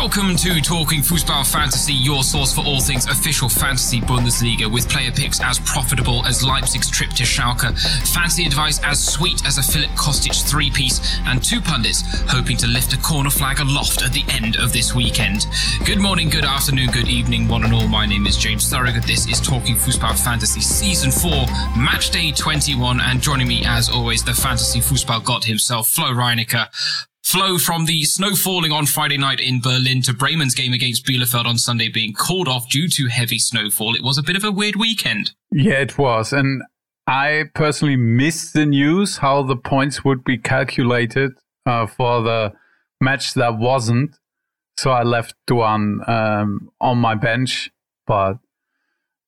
Welcome to Talking Fußball Fantasy, your source for all things official fantasy Bundesliga, with player picks as profitable as Leipzig's trip to Schalke, fancy advice as sweet as a Filip Kostic three-piece, and two pundits hoping to lift a corner flag aloft at the end of this weekend. Good morning, good afternoon, good evening, one and all. My name is James Thorogood. This is Talking Fußball Fantasy Season 4, Match Day 21, and joining me as always, the fantasy Fußball god himself, Flo Reinecker Flo from the snow falling on Friday night in Berlin to Bremen's game against Bielefeld on Sunday being called off due to heavy snowfall. It was a bit of a weird weekend. Yeah, it was. And I personally missed the news how the points would be calculated uh, for the match that wasn't. So I left Doan um, on my bench. But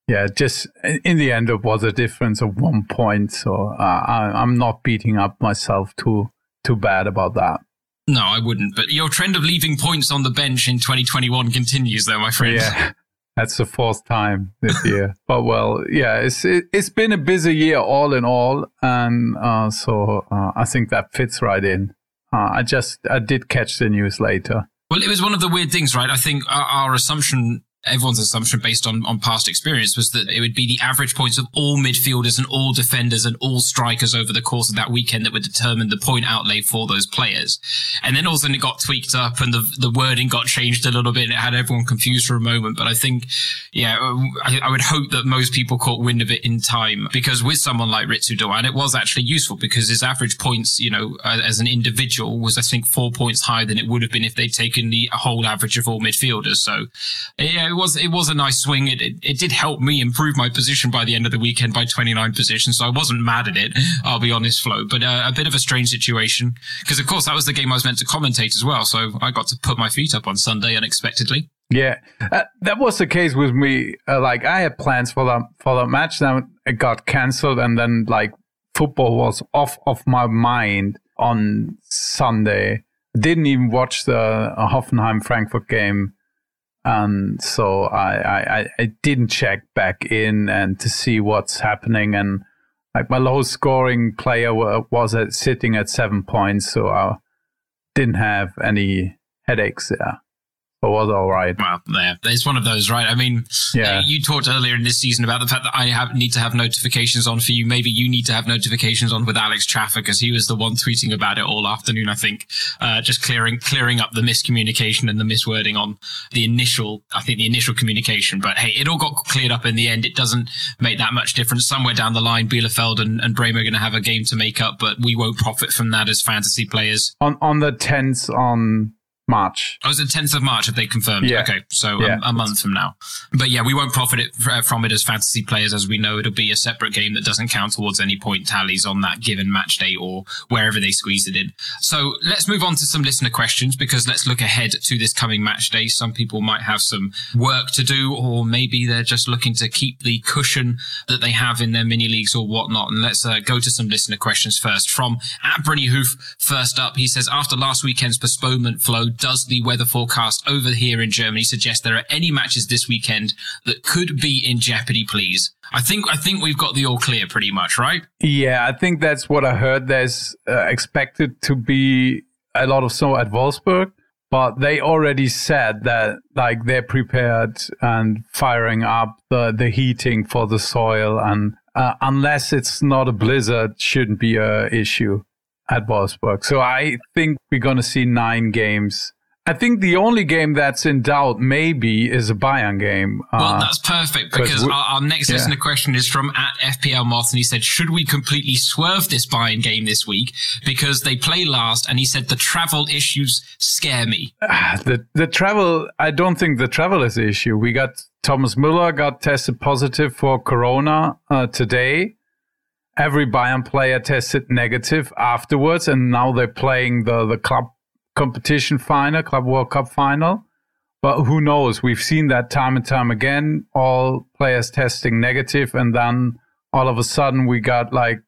yeah, just in the end, it was a difference of one point. So uh, I, I'm not beating up myself too too bad about that. No, I wouldn't. But your trend of leaving points on the bench in 2021 continues, though, my friend. Yeah, that's the fourth time this year. but well, yeah, it's it, has been a busy year all in all, and uh, so uh, I think that fits right in. Uh, I just I did catch the news later. Well, it was one of the weird things, right? I think our, our assumption everyone's assumption based on, on past experience was that it would be the average points of all midfielders and all defenders and all strikers over the course of that weekend that would determine the point outlay for those players. And then all of a sudden it got tweaked up and the, the wording got changed a little bit. And it had everyone confused for a moment. But I think, yeah, I, I would hope that most people caught wind of it in time because with someone like Ritsu Doan, it was actually useful because his average points, you know, as an individual was, I think, four points higher than it would have been if they'd taken the whole average of all midfielders. So, yeah, it was it was a nice swing. It, it, it did help me improve my position by the end of the weekend by 29 positions, so I wasn't mad at it. I'll be honest, Flo, but uh, a bit of a strange situation because of course that was the game I was meant to commentate as well. So I got to put my feet up on Sunday unexpectedly. Yeah, uh, that was the case with me. Uh, like I had plans for the for the match, then it got cancelled, and then like football was off of my mind on Sunday. Didn't even watch the Hoffenheim Frankfurt game and so I, I, I didn't check back in and to see what's happening. And like my low scoring player was at, sitting at seven points, so I didn't have any headaches there but was all right. Well, there, it's one of those, right? I mean, yeah. Uh, you talked earlier in this season about the fact that I have need to have notifications on for you. Maybe you need to have notifications on with Alex Chaffer because he was the one tweeting about it all afternoon. I think, uh, just clearing clearing up the miscommunication and the miswording on the initial, I think the initial communication. But hey, it all got cleared up in the end. It doesn't make that much difference. Somewhere down the line, Bielefeld and, and Bremer are going to have a game to make up, but we won't profit from that as fantasy players. On on the tenth on March. Oh, it's the 10th of March, if they confirmed? Yeah. Okay, so yeah. a, a, month from now. But yeah, we won't profit it, from it as fantasy players. As we know, it'll be a separate game that doesn't count towards any point tallies on that given match day or wherever they squeeze it in. So let's move on to some listener questions because let's look ahead to this coming match day. Some people might have some work to do, or maybe they're just looking to keep the cushion that they have in their mini leagues or whatnot. And let's uh, go to some listener questions first. From at Brynny Hoof, first up, he says, after last weekend's postponement Flo, does the weather forecast over here in Germany suggest there are any matches this weekend that could be in jeopardy, please? I think I think we've got the all clear pretty much, right? Yeah, I think that's what I heard. There's uh, expected to be a lot of snow at Wolfsburg, but they already said that like they're prepared and firing up the the heating for the soil and uh, unless it's not a blizzard shouldn't be a issue at Wolfsburg. So I think we're going to see nine games I think the only game that's in doubt maybe is a Bayern game. Well, uh, that's perfect because our, our, next yeah. listener question is from at FPL Moth and he said, should we completely swerve this Bayern game this week because they play last? And he said the travel issues scare me. the the travel, I don't think the travel is the issue. We got Thomas Müller got tested positive for Corona uh, today. Every Bayern player tested negative afterwards, and now they're playing the the club competition final, Club World Cup final. But who knows? We've seen that time and time again. All players testing negative, and then all of a sudden we got like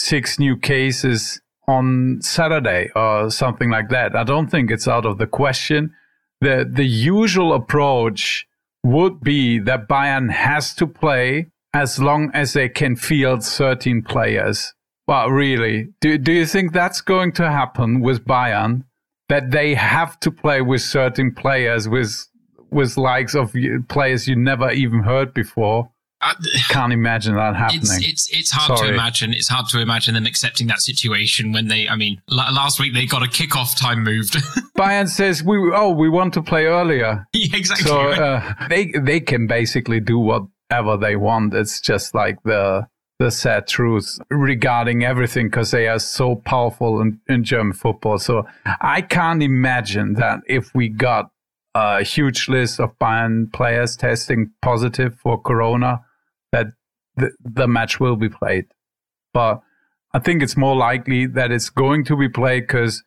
six new cases on Saturday or something like that. I don't think it's out of the question. The the usual approach would be that Bayern has to play as long as they can field 13 players. But really, do do you think that's going to happen with Bayern? that they have to play with certain players with with likes of players you never even heard before. I can't imagine that happening. It's it's, it's hard Sorry. to imagine. It's hard to imagine them accepting that situation when they. I mean, last week they got a kickoff time moved. Bayern says we oh we want to play earlier. Yeah, exactly. So uh, they they can basically do whatever they want. It's just like the the sad truth regarding everything because they are so powerful in, in German football. So I can't imagine that if we got a huge list of Bayern players testing positive for Corona, that the, the match will be played. But I think it's more likely that it's going to be played because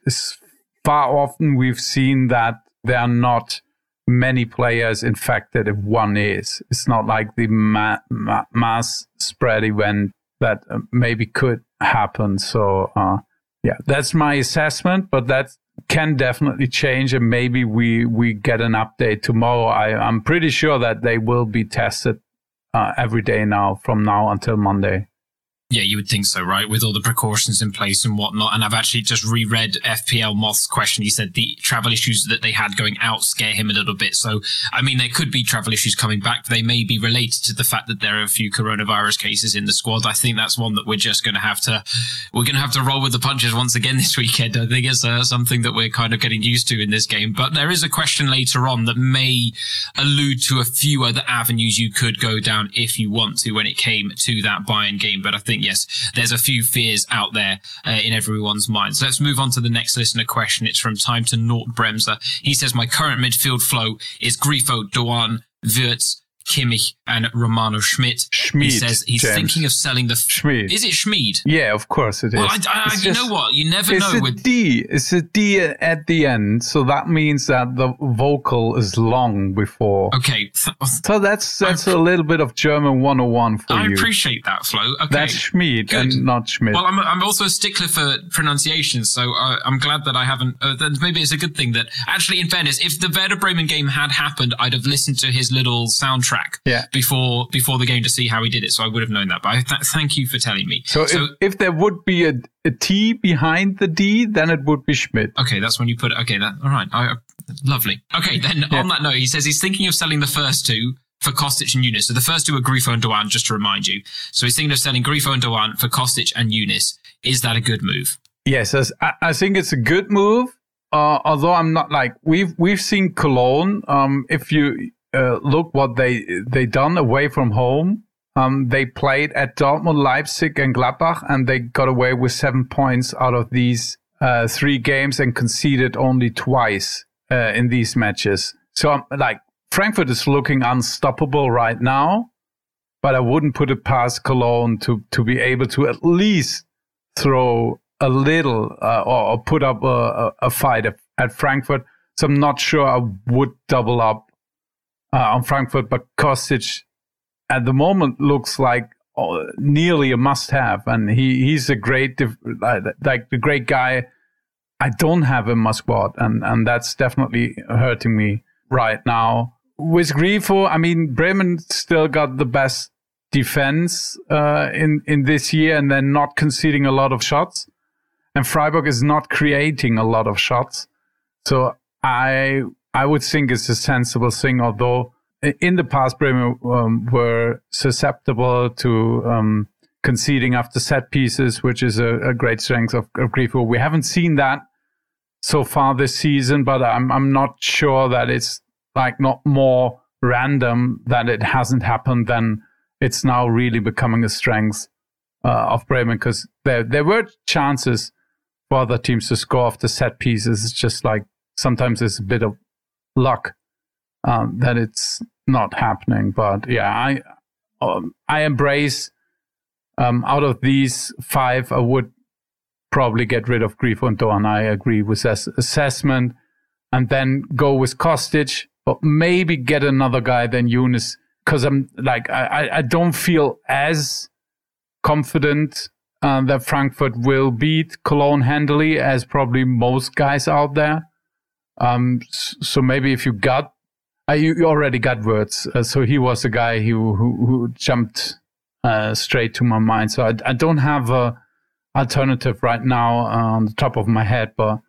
far often we've seen that they're not many players infected if one is. It's not like the ma- ma- mass spread event that uh, maybe could happen. So, uh, yeah, that's my assessment, but that can definitely change. And maybe we, we get an update tomorrow. I, I'm pretty sure that they will be tested uh, every day now from now until Monday. Yeah, you would think so, right? With all the precautions in place and whatnot. And I've actually just reread FPL Moth's question. He said the travel issues that they had going out scare him a little bit. So, I mean, there could be travel issues coming back. They may be related to the fact that there are a few coronavirus cases in the squad. I think that's one that we're just going to have to, we're going to have to roll with the punches once again this weekend. I think it's uh, something that we're kind of getting used to in this game. But there is a question later on that may allude to a few other avenues you could go down if you want to when it came to that Bayern game. But I think think, yes, there's a few fears out there uh, in everyone's minds. Let's move on to the next listener question. It's from Time to Nort Bremser. He says, My current midfield Flo is Grifo, Doan, Wirtz, Kimmich and Romano Schmidt. Schmid, he says he's James. thinking of selling the. F- Schmid. Is it Schmid? Yeah, of course it is. Well, I, I, you just, know what? You never it's know. A with D. It's a D at the end, so that means that the vocal is long before. Okay. So that's that's I, a little bit of German 101 for I you. I appreciate that, Flo. Okay. That's Schmid Good. and not Schmidt. Well, I'm, I'm also a stickler for pronunciation, so uh, I'm glad that I haven't. Uh, maybe it's a good thing that, actually, in fairness, if the Werder Bremen game had happened, I'd have listened to his little soundtrack yeah. before before the game to see how he did it, so I would have known that. But th- thank you for telling me. So, so if, if, there would be a, a T behind the D, then it would be Schmidt. Okay, that's when you put it. Okay, that all right. I, lovely. Okay, then yeah. on that note, he says he's thinking of selling the first two for Kostic and Younes. So the first two are Grifo and Doan, just to remind you. So he's thinking of selling Grifo and Doan for Kostic and Younes. Is that a good move? Yes, I, I think it's a good move. Uh, although I'm not like we've we've seen Cologne. Um, if you uh, look what they they done away from home. Um, they played at Dortmund, Leipzig, and Gladbach, and they got away with seven points out of these uh, three games and conceded only twice uh, in these matches. So, um, like Frankfurt is looking unstoppable right now, but I wouldn't put it past Cologne to to be able to at least throw a little uh, or, or, put up a, a fight at, at Frankfurt. So I'm not sure I would double up uh, on Frankfurt, but Kostic at the moment looks like uh, nearly a must-have, and he he's a great like the great guy. I don't have in my squad, and and that's definitely hurting me right now. With Grifo, I mean Bremen still got the best defense uh, in in this year, and they're not conceding a lot of shots, and Freiburg is not creating a lot of shots. So I I would think it's a sensible thing, although in the past, Bremen um, were susceptible to um, conceding after set pieces, which is a, a great strength of, of Grifo. We haven't seen that so far this season, but I'm I'm not sure that it's like not more random that it hasn't happened. than it's now really becoming a strength uh, of Bremen because there there were chances for other teams to score after set pieces. It's just like sometimes it's a bit of luck um, that it's not happening. But yeah, I um, I embrace um, out of these five, I would probably get rid of Grifo and. I agree with that assessment, and then go with Kostic, but maybe get another guy than Younes because I'm like I I don't feel as confident uh, that Frankfurt will beat Cologne handily as probably most guys out there. Um, so maybe if you got uh, you, you, already got Wirtz. uh, so he was the guy who who, who jumped uh, straight to my mind. So I, I don't have a alternative right now on the top of my head, but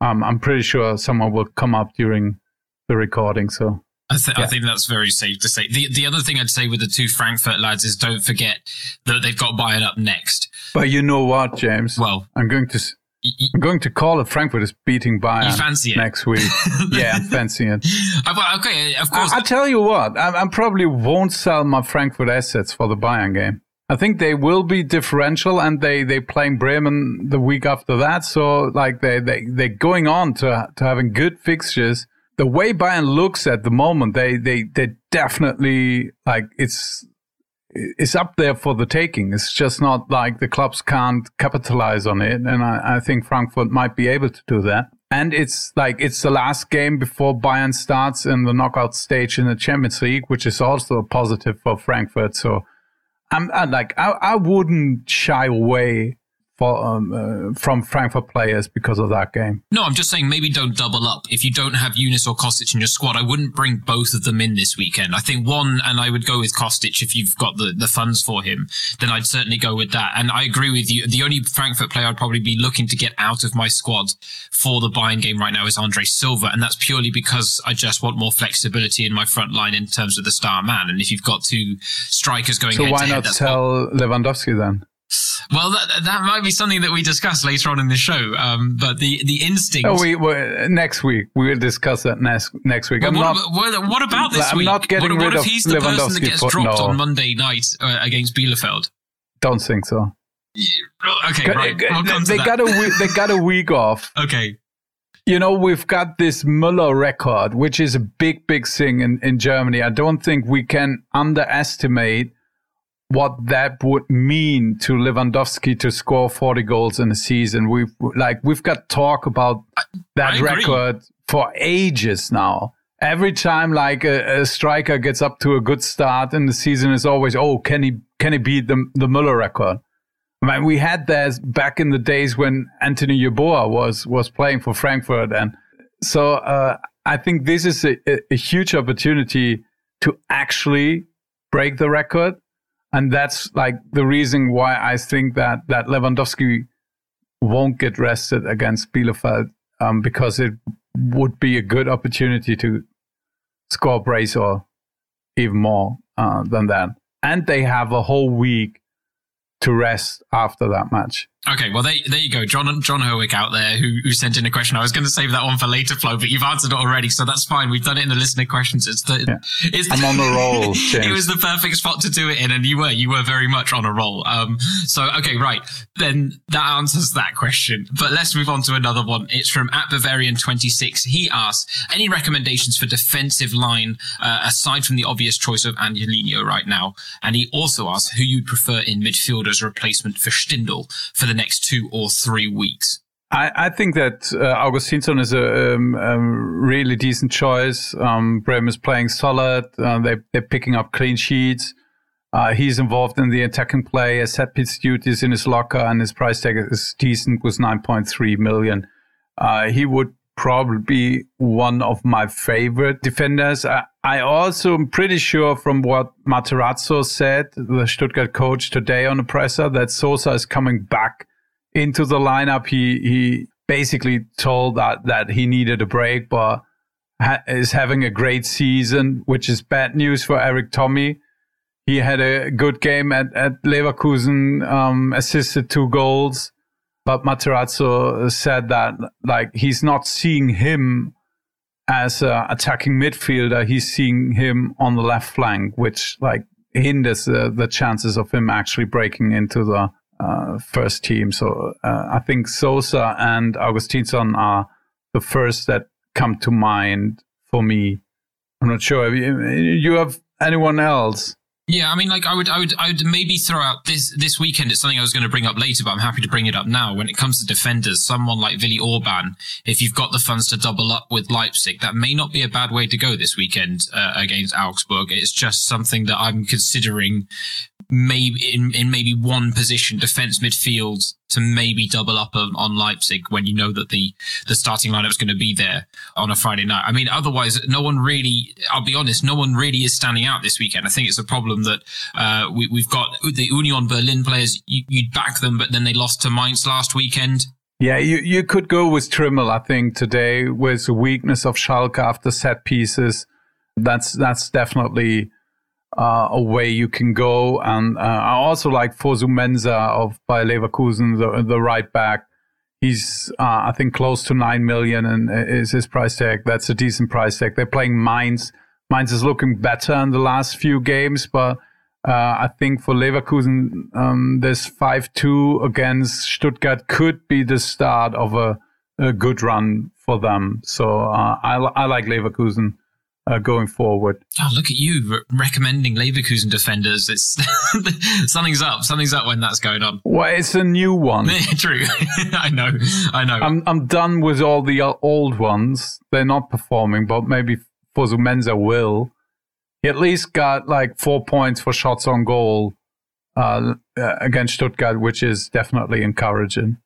um, I'm pretty sure someone will come up during the recording. So I, th- yeah. I, think that's very safe to say. The the other thing I'd say with the two Frankfurt lads is don't forget that they've got Bayern up next. But you know what, James? Well, I'm going to I'm going to call it Frankfurt is beating Bayern you fancy it? next week. yeah, I'm fancying it. Uh, okay, of course. I, will tell you what, I, I probably won't sell my Frankfurt assets for the Bayern game. I think they will be differential, and they they playing Bremen the week after that. So like they they they're going on to to having good fixtures. The way Bayern looks at the moment, they they they definitely like it's it's up there for the taking. It's just not like the clubs can't capitalize on it. And I, I, think Frankfurt might be able to do that. And it's like, it's the last game before Bayern starts in the knockout stage in the Champions League, which is also a positive for Frankfurt. So I'm, I'm like, I, I wouldn't shy away for, um, uh, from Frankfurt players because of that game. No, I'm just saying maybe don't double up. If you don't have Younes or Kostic in your squad, I wouldn't bring both of them in this weekend. I think one, and I would go with Kostic if you've got the, the funds for him, then I'd certainly go with that. And I agree with you. The only Frankfurt player I'd probably be looking to get out of my squad for the Bayern game right now is Andre Silva. And that's purely because I just want more flexibility in my front line in terms of the star man. And if you've got two strikers going so why not tell what... Lewandowski then? Well, that, that might be something that we discuss later on in the show. Um, but the, the instinct. Oh, we, next week we will discuss that next next week. Well, what, not, what, what, about this I'm week? not getting what, rid what if he's the person that gets dropped no. on Monday night uh, against Bielefeld? Don't think so. Okay, right. We'll they got a week, they got a week off. Okay. You know, we've got this Müller record, which is a big, big thing in, in Germany. I don't think we can underestimate what that would mean to Lewandowski to score 40 goals in a season. We've like we've got talk about that record for ages now. Every time like a, a, striker gets up to a good start in the season is always, oh, can he can he beat the the Müller record? I mean, we had that back in the days when Anthony Yeboah was was playing for Frankfurt, and so uh, I think this is a, a huge opportunity to actually break the record and that's like the reason why I think that that Lewandowski won't get rested against Bielefeld um, because it would be a good opportunity to score brace or even more uh, than that. And they have a whole week to rest after that match. Okay, well, there, there you go. John John Herwick out there who, who sent in a question. I was going to save that one for later, Flo, but you've answered it already, so that's fine. We've done it in the listener questions. It's the, yeah. it's I'm on the roll. It was the perfect spot to do it in, and you were you were very much on a roll. Um, so okay, right then that answers that question. But let's move on to another one. It's from at Bavarian twenty six. He asks any recommendations for defensive line uh, aside from the obvious choice of Angelino right now, and he also asks who you'd prefer in midfield as a replacement for Stindl for the next two or three weeks? I, I think that uh, Augustinsson is a, um, a, really decent choice. Um, is playing solid. Uh, they, they're picking up clean sheets. Uh, he's involved in the attacking play, has set piece duties in his locker, and his price tag is decent, was 9.3 million. Uh, he would probably one of my favorite defenders. I, I also am pretty sure from what Matarazzo said, the Stuttgart coach today on the presser, that Sosa is coming back into the lineup. He he basically told that that he needed a break, but ha- is having a great season, which is bad news for Erik Thommy. He had a good game at, at Leverkusen, um, assisted two goals. But Matarazzo said that like he's not seeing him as an attacking midfielder. He's seeing him on the left flank, which like hinders the chances of him actually breaking into the uh, first team. So uh, I think Sosa and Augustinsson are the first that come to mind for me. I'm not sure. You have anyone else? Yeah, I mean, like I would, I would, I would maybe throw out this this weekend. It's something I was going to bring up later, but I'm happy to bring it up now. When it comes to defenders, someone like Willi Orban, if you've got the funds to double up with Leipzig, that may not be a bad way to go this weekend uh, against Augsburg. It's just something that I'm considering maybe in, in maybe one position, defense midfield, to maybe double up on, on Leipzig when you know that the, the starting lineup is going to be there on a Friday night. I mean, otherwise, no one really, I'll be honest, no one really is standing out this weekend. I think it's a problem that, uh, we, we've got the Union Berlin players, you, would back them, but then they lost to Mainz last weekend. Yeah, you, you could go with Trimmel, I think, today with the weakness of Schalke after set pieces. That's that's definitely uh, a way you can go. And uh, I also like Fosu Mensah of by Leverkusen, the, the right back. He's, uh, I think, close to nine million, and is his price tag. That's a decent price tag. They're playing Mainz. Mainz is looking better in the last few games, but uh, I think for Leverkusen, um, this 5 2 against Stuttgart could be the start of a, a good run for them. So uh, I, I like Leverkusen. Uh, going forward. Oh, look at you re- recommending Leverkusen defenders. It's something's up. Something's up when that's going on. Well, it's a new one. True. I know. I know. I'm I'm done with all the old ones. They're not performing, but maybe Fosu Mensah will he at least got like four points for shots on goal uh, against Stuttgart, which is definitely encouraging.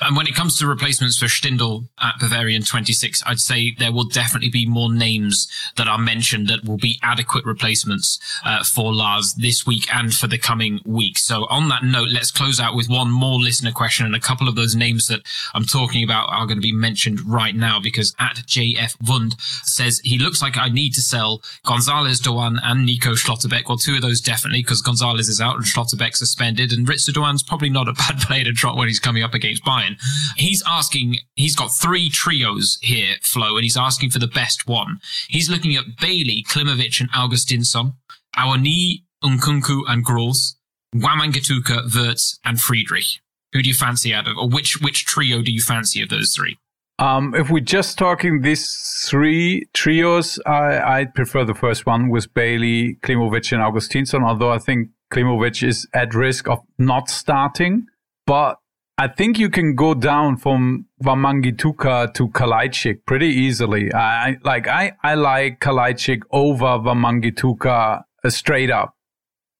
And when it comes to replacements for Stindl at Bavarian 26, I'd say there will definitely be more names that are mentioned that will be adequate replacements uh, for Lars this week and for the coming week. So on that note, let's close out with one more listener question and a couple of those names that I'm talking about are going to be mentioned right now because at JF Wund says he looks like I need to sell Gonzalez Doan and Nico Schlotterbeck. Well, two of those definitely because Gonzalez is out and Schlotterbeck suspended and Ritsu Doan's probably not a bad player to drop when he's coming up against Bayern. He's asking, he's got three trios here, Flo, and he's asking for the best one. He's looking at Bailey, Klimowicz, and Augustinsson, Awoniyi, Nkunku, and Gross, Wamangituka, Wirtz, and Friedrich. Who do you fancy out of, or which which trio do you fancy of those three? Um, if we're just talking these three trios, I, I prefer the first one with Bailey, Klimowicz, and Augustinsson, although I think Klimowicz is at risk of not starting. But I think you can go down from Wamangituka to Kalajdzic pretty easily. I like I, I like Kalajdzic over Wamangituka uh, straight up,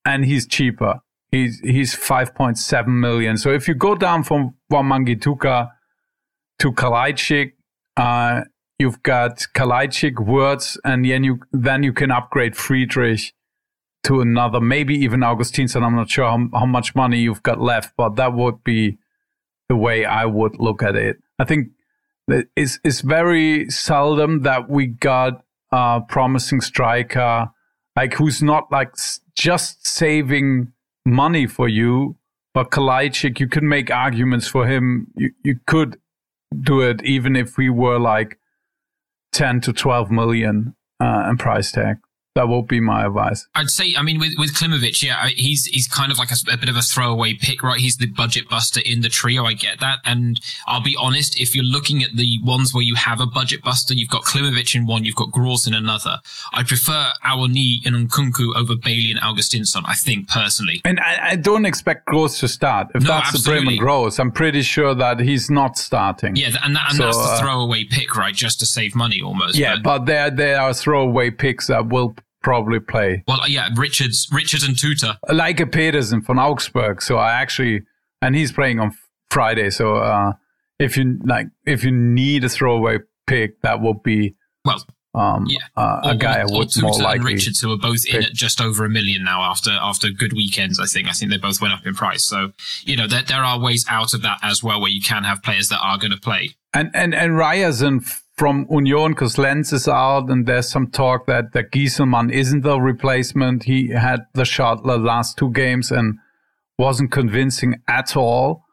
and he's cheaper. He's he's five point seven million. So if you go down from Wamangituka to Kalajdzic, uh, you've got Kalajdzic, Wirtz, and then you then you can upgrade Friedrich to another, maybe even Augustinsson. I'm not sure how, how much money you've got left, but that would be the way I would look at it. I think it's, it's very seldom that we got a promising striker, like who's not like just saving money for you. But Kalajdzic, you could make arguments for him. You, you could do it even if we were like 10 to 12 million uh, in price tag that will be my advice. I'd say, I mean, with with Klimowicz, yeah, he's he's kind of like a, a, bit of a throwaway pick, right? He's the budget buster in the trio. I get that, and I'll be honest, if you're looking at the ones where you have a budget buster, you've got Klimowicz in one, you've got Gross in another. I prefer Awoniyi and Nkunku over Bailey and Augustinsson. I think personally, and I, I don't expect Gross to start. If no, that's absolutely. the Bremen Gross, I'm pretty sure that he's not starting. Yeah, and, that, and so, that's the uh, throwaway pick, right? Just to save money, almost. Yeah, but, but there there are throwaway picks that will probably play. Well, yeah, Richards, Richards and Tuta. Like a Pedersen from Augsburg. So I actually, and he's playing on Friday. So uh, if you like, if you need a throwaway pick, that would be well. Um, yeah, uh, a guy or, would more likely. and Richards, who are both pick. in at just over a million now after after good weekends. I think I think they both went up in price. So you know there there are ways out of that as well, where you can have players that are going to play. And and and Ryerson from Union because Lenz is out, and there's some talk that that Gieselmann isn't the replacement. He had the shot the last two games and wasn't convincing at all.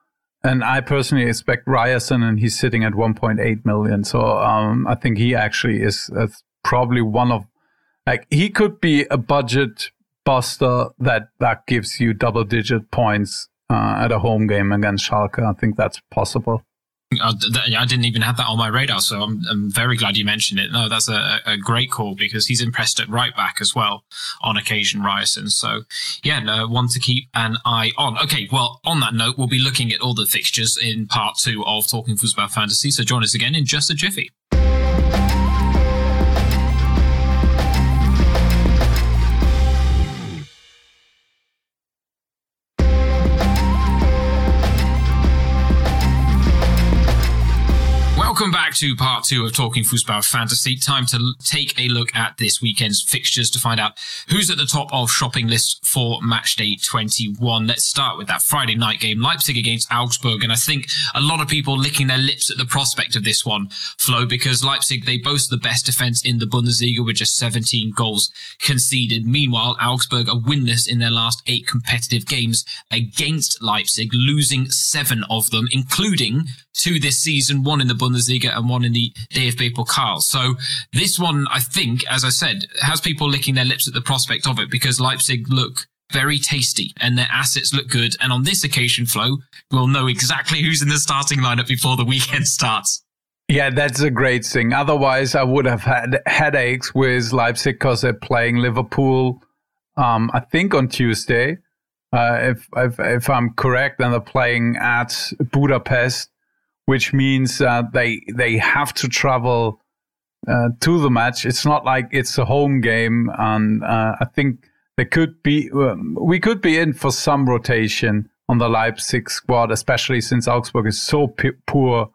And I personally expect Ryerson, and he's sitting at 1.8 million. So um, I think he actually is probably one of like he could be a budget buster that that gives you double digit points uh, at a home game against Schalke. I think that's possible. Oh, I, I didn't even have that on my radar, so I'm, I'm very glad you mentioned it. No, that's a, a, great call because he's impressed at right back as well on occasion, Ryerson. So, yeah, no, one to keep an eye on. Okay, well, on that note, we'll be looking at all the fixtures in part two of Talking Football Fantasy. So join us again in just a jiffy. To part two of Talking Fußball Fantasy. Time to take a look at this weekend's fixtures to find out who's at the top of shopping lists for match day 21. Let's start with that Friday night game, Leipzig against Augsburg. And I think a lot of people licking their lips at the prospect of this one, Flo, because Leipzig, they boast the best defense in the Bundesliga with just 17 goals conceded. Meanwhile, Augsburg are winless in their last eight competitive games against Leipzig, losing seven of them, including two this season, one in the Bundesliga and one in the DFB Pokal. So this one, I think, as I said, has people licking their lips at the prospect of it because Leipzig look very tasty and their assets look good. And on this occasion, Flo, we'll know exactly who's in the starting lineup before the weekend starts. Yeah, that's a great thing. Otherwise, I would have had headaches with Leipzig because they're playing Liverpool, um, I think, on Tuesday. Uh, if, if, if I'm correct, and they're playing at Budapest which means uh, they they have to travel uh, to the match. It's not like it's a home game, and uh, I think there could be um, we could be in for some rotation on the Leipzig squad, especially since Augsburg is so p- poor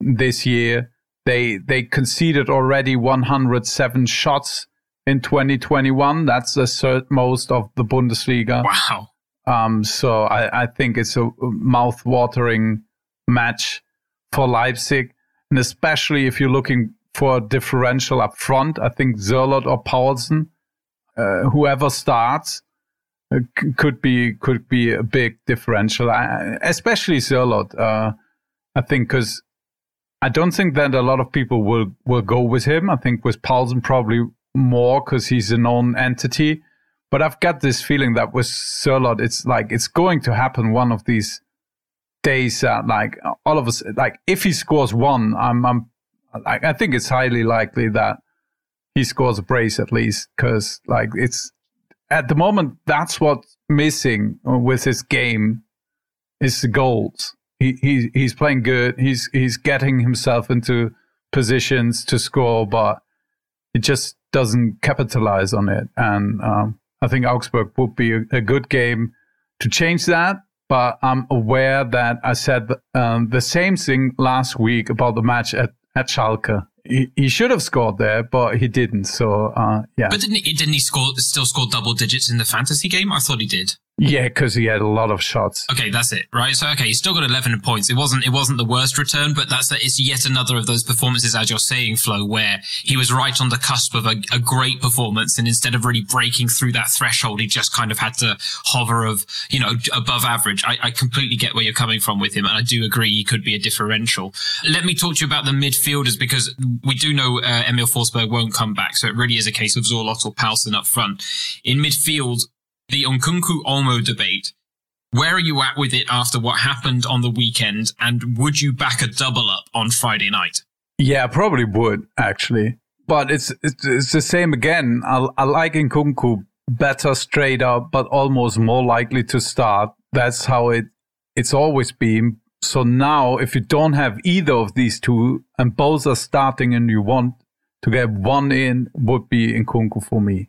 this year. They they conceded already 107 shots in 2021. That's the third most of the Bundesliga. Wow. Um, so I, I think it's a mouth-watering match for Leipzig. And especially if you're looking for a differential up front, I think Sørloth or Poulsen, uh, whoever starts, uh, could be could be a big differential, I, especially Sørloth. Uh, I think because I don't think that a lot of people will will go with him. I think with Poulsen probably more because he's a known entity. But I've got this feeling that with Sørloth, it's like it's going to happen one of these days like all of us like if he scores one i'm i'm like i think it's highly likely that he scores a brace at least because like it's at the moment that's what's missing with his game is the goals. He, he he's playing good. He's he's getting himself into positions to score but he just doesn't capitalize on it. And um, i think augsburg would be a, a good game to change that but I'm aware that I said um, the same thing last week about the match at, at Schalke. He, he should have scored there, but he didn't. So, uh, yeah. But didn't he, didn't he score, still score double digits in the fantasy game? I thought he did. Yeah, because he had a lot of shots. Okay, that's it, right? So okay, he's still got eleven points. It wasn't it wasn't the worst return, but that's it's yet another of those performances, as you're saying, Flo, where he was right on the cusp of a, a great performance, and instead of really breaking through that threshold, he just kind of had to hover of you know above average. I, I completely get where you're coming from with him, and I do agree he could be a differential. Let me talk to you about the midfielders because we do know uh, Emil Forsberg won't come back, so it really is a case of Sørloth or Poulsen up front. In midfield, the Nkunku Olmo debate. Where are you at with it after what happened on the weekend? And would you back a double up on Friday night? Yeah, probably would actually. But it's it's, it's the same again. I, I like Nkunku better straight up, but almost more likely to start. That's how it it's always been. So now, if you don't have either of these two, and both are starting, and you want to get one in, would be Nkunku for me.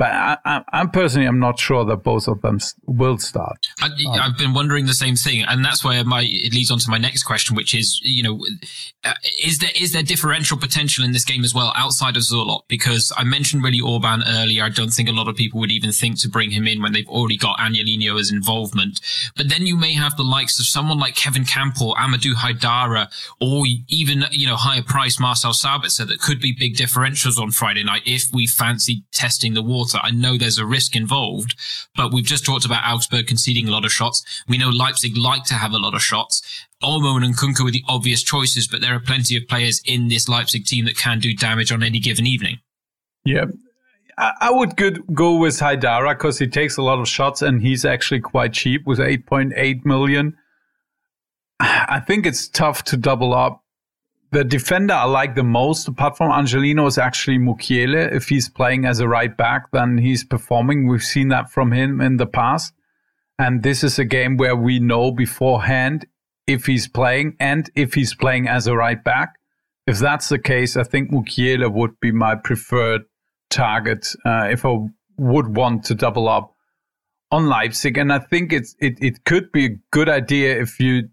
But I, am personally, I'm not sure that both of them will start. I, have been wondering the same thing, and that's where my it leads on to my next question, which is, you know, uh, is there is there differential potential in this game as well outside of Sørloth? Because I mentioned Willi Orban earlier. I don't think a lot of people would even think to bring him in when they've already got Angelino's involvement. But then you may have the likes of someone like Kevin Kampl, Amadou Haidara, or even you know higher price Marcel Sabitzer that could be big differentials on Friday night if we fancy testing the water. I know there's a risk involved, but we've just talked about Augsburg conceding a lot of shots. We know Leipzig like to have a lot of shots. Olmo and Nkunku are the obvious choices, but there are plenty of players in this Leipzig team that can do damage on any given evening. Yeah. I would go with Haidara because he takes a lot of shots and he's actually quite cheap with 8.8 million. I think it's tough to double up the defender I like the most, apart from Angelino, is actually Mukiele. If he's playing as a right back, then he's performing. We've seen that from him in the past. And this is a game where we know beforehand if he's playing and if he's playing as a right back. If that's the case, I think Mukiele would be my preferred target uh, if I would want to double up on Leipzig. And I think it's it, it could be a good idea if you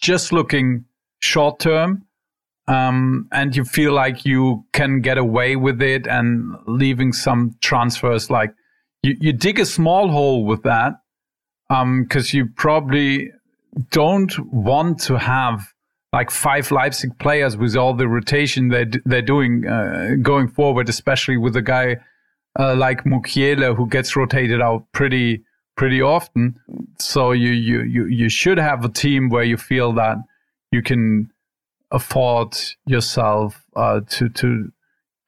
just looking short term um, and you feel like you can get away with it and leaving some transfers like you, you dig a small hole with that because um, you probably don't want to have like five Leipzig players with all the rotation they're, they're doing uh, going forward, especially with a guy uh, like Mukiele who gets rotated out pretty pretty often. So you, you you you should have a team where you feel that you can afford yourself uh, to to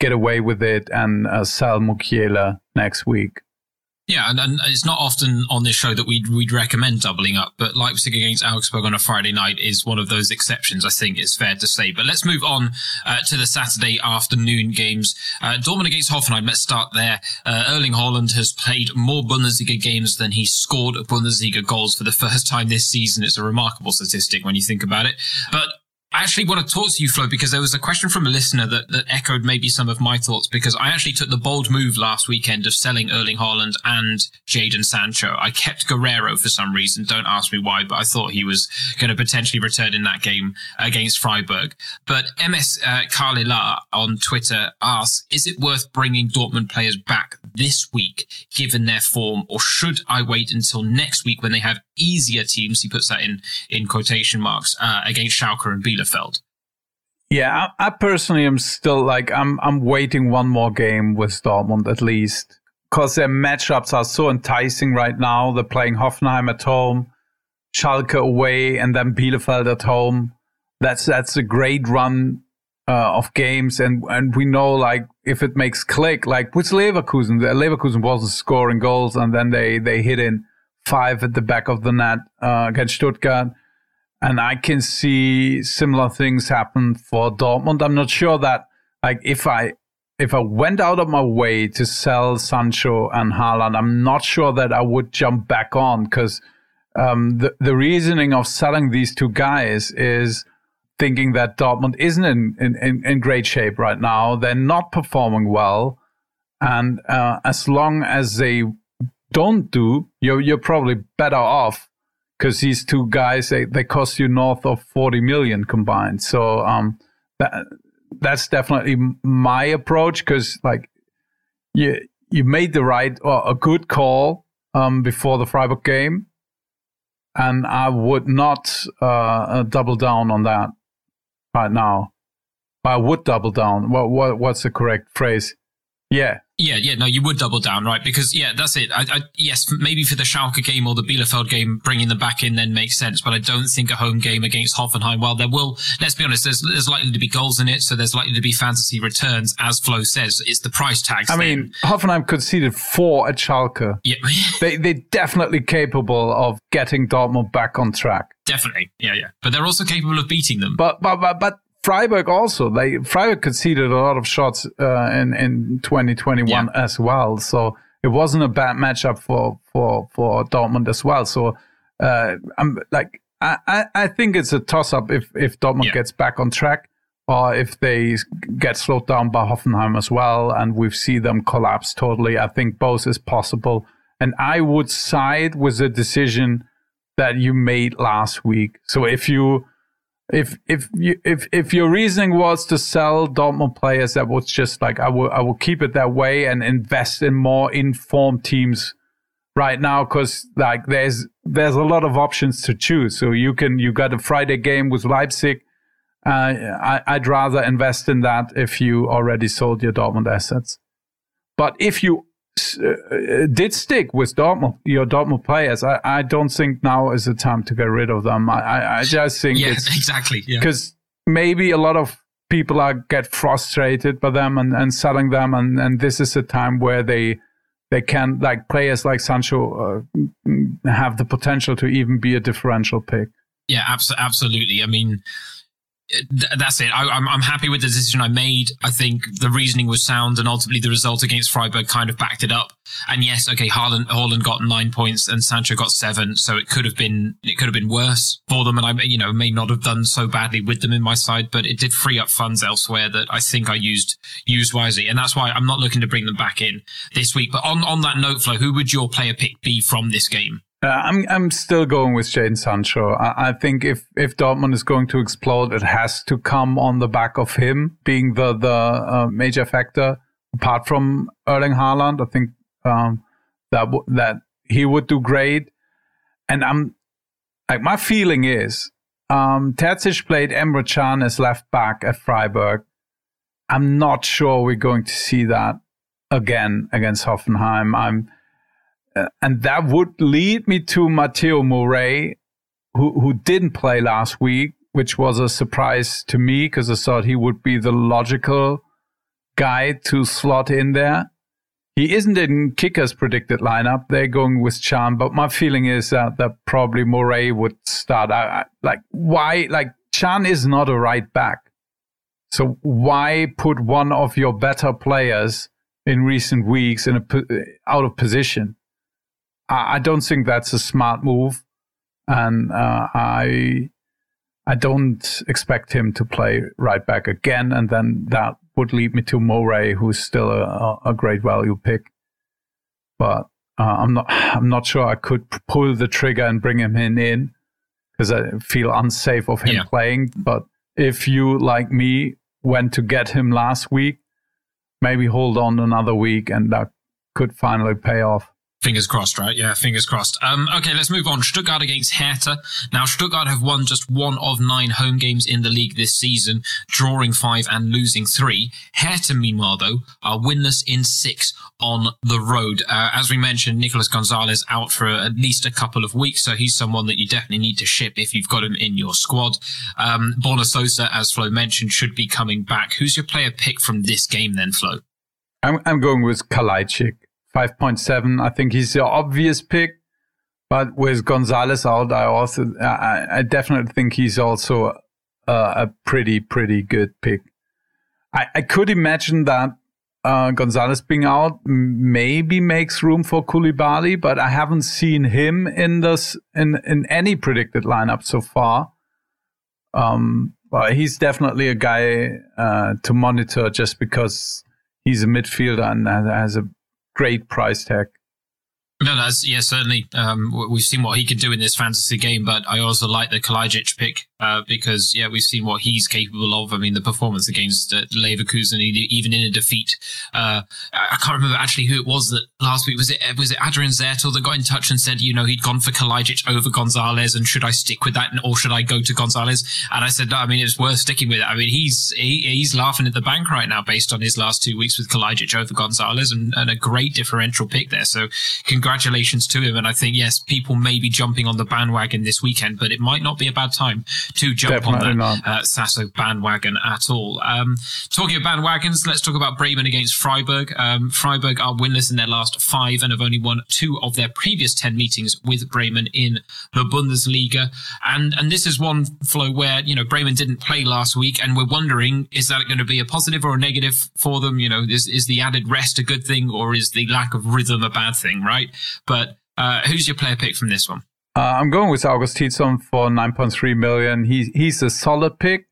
get away with it and uh, sell Mukiele next week. Yeah, and, and, it's not often on this show that we'd, we'd recommend doubling up, but Leipzig against Augsburg on a Friday night is one of those exceptions, I think it's fair to say. But let's move on uh, to the Saturday afternoon games. Uh, Dortmund against Hoffenheim, let's start there. Uh, Erling Haaland has played more Bundesliga games than he scored Bundesliga goals for the first time this season. It's a remarkable statistic when you think about it. But I actually want to talk to you, Flo, because there was a question from a listener that, that echoed maybe some of my thoughts. Because I actually took the bold move last weekend of selling Erling Haaland and Jadon Sancho. I kept Guerrero for some reason. Don't ask me why, but I thought he was going to potentially return in that game against Freiburg. But MS uh, Carlila on Twitter asks, is it worth bringing Dortmund players back this week, given their form, or should I wait until next week when they have easier teams? He puts that in, in quotation marks, uh, against Schalke and Bielefeld. Yeah, I, I, personally am still like I'm I'm waiting one more game with Dortmund at least because their matchups are so enticing right now. They're playing Hoffenheim at home, Schalke away, and then Bielefeld at home. That's that's a great run uh, of games, and and we know like if it makes click, like with Leverkusen, Leverkusen wasn't scoring goals, and then they they hit in five at the back of the net uh, against Stuttgart and I can see similar things happen for Dortmund. I'm not sure that like if I if I went out of my way to sell Sancho and Haaland, I'm not sure that I would jump back on because um, the the reasoning of selling these two guys is thinking that Dortmund isn't in, in, in great shape right now. They're not performing well, and uh, as long as they don't do, you're you're probably better off because these two guys they, they cost you north of 40 million combined so um that that's definitely my approach because like you you made the right or a good call um before the Freiburg game and I would not uh, double down on that right now I would double down. What, what what's the correct phrase yeah yeah, yeah, no, you would double down, right? Because yeah, that's it. I, I, yes, maybe for the Schalke game or the Bielefeld game, bringing them back in then makes sense. But I don't think a home game against Hoffenheim. While there will, let's be honest, there's, there's likely to be goals in it, so there's likely to be fantasy returns. As Flo says, it's the price tags. I then. mean, Hoffenheim conceded four at Schalke. Yeah, they they're definitely capable of getting Dortmund back on track. Definitely, yeah, yeah. But they're also capable of beating them. But but but but Freiburg also they Freiburg conceded a lot of shots uh, in in 2021 yeah. as well. So it wasn't a bad matchup for for for Dortmund as well. So uh, I'm like I, I think it's a toss up if if Dortmund yeah. gets back on track or if they get slowed down by Hoffenheim as well and we see them collapse totally. I think both is possible. And I would side with the decision that you made last week. So if you if if you if if your reasoning was to sell Dortmund players, that was just like I will I will keep it that way and invest in more informed teams right now because like there's there's a lot of options to choose. So you can you got a Friday game with Leipzig. Uh, I, would rather invest in that if you already sold your Dortmund assets. But if you uh, did stick with Dortmund, your Dortmund players. I, I don't think now is the time to get rid of them. I, I, just think yeah, exactly because yeah. maybe a lot of people are get frustrated by them and, and selling them, and, and this is a time where they they can like players like Sancho uh, have the potential to even be a differential pick. Yeah, abso- absolutely. I mean, that's it. I, am I'm, I'm happy with the decision I made. I think the reasoning was sound, and ultimately the result against Freiburg kind of backed it up. And yes, okay, Haaland, Haaland got nine points and Sancho got seven, so it could have been it could have been worse for them. And I, you know, may not have done so badly with them in my side, but it did free up funds elsewhere that I think I used used wisely, and that's why I'm not looking to bring them back in this week. But on on that note, Flo, who would your player pick be from this game? Uh, I'm I'm still going with Jadon Sancho. I, I, think if if Dortmund is going to explode, it has to come on the back of him being the the uh, major factor. Apart from Erling Haaland, I think um, that w- that he would do great. And I'm like my feeling is um, Terzic played Emre Can as left back at Freiburg. I'm not sure we're going to see that again against Hoffenheim. I'm, Uh, and that would lead me to Mateo Morey, who who didn't play last week, which was a surprise to me because I thought he would be the logical guy to slot in there. He isn't in Kicker's predicted lineup. They're going with Can, but my feeling is that, that probably Morey would start. I, I, like why? Like Can is not a right back, so why put one of your better players in recent weeks in a out of position? I, I don't think that's a smart move, and uh, I I don't expect him to play right back again, and then that would lead me to Morey, who's still a, a great value pick. But uh, I'm not I'm not sure I could pull the trigger and bring him in in because I feel unsafe of him yeah. playing. But if you like me went to get him last week, maybe hold on another week and that could finally pay off. Fingers crossed, right? Yeah, fingers crossed. Um, okay, let's move on. Stuttgart against Hertha. Now, Stuttgart have won just one of nine home games in the league this season, drawing five and losing three. Hertha, meanwhile, though, are winless in six on the road. Uh, as we mentioned, Nicolas Gonzalez out for at least a couple of weeks, so he's someone that you definitely need to ship if you've got him in your squad. Um, Borna Sosa, as Flo mentioned, should be coming back. Who's your player pick from this game then, Flo? I'm, I'm going with Kalajdzic. 5.7. I think he's the obvious pick. But with Gonzalez out, I also, I, I definitely think he's also a, a pretty, pretty good pick. I, I could imagine that uh, Gonzalez being out maybe makes room for Coulibaly, but I haven't seen him in this in in any predicted lineup so far. Um, but he's definitely a guy uh, to monitor just because he's a midfielder and has a great price tag. No, that's yeah, certainly. Um, we've seen what he can do in this fantasy game, but I also like the Kalajdzic pick uh, because yeah, we've seen what he's capable of. I mean, the performance against uh, Leverkusen, even in a defeat. Uh, I can't remember actually who it was that last week was it was it Adrian Zertel that got in touch and said, you know, he'd gone for Kalajdzic over Gonzalez, and should I stick with that, or should I go to Gonzalez? And I said, no, I mean, it's worth sticking with it. I mean, he's he, he's laughing at the bank right now based on his last two weeks with Kalajdzic over Gonzalez, and, and a great differential pick there. So congratulations to him. And I think yes, people may be jumping on the bandwagon this weekend, but it might not be a bad time to jump Definitely on that uh, Sasa bandwagon at all. Um, talking of bandwagons, let's talk about Bremen against Freiburg. Um, Freiburg are winless in their last five and have only won two of their previous 10 meetings with Bremen in the Bundesliga. And, and this is one Flo where, you know, Bremen didn't play last week and we're wondering, is that going to be a positive or a negative for them? You know, is, is the added rest a good thing or is the lack of rhythm a bad thing, right? But uh, who's your player pick from this one? Uh, I'm going with Augustinsson for 9.3 million. He, he's a solid pick.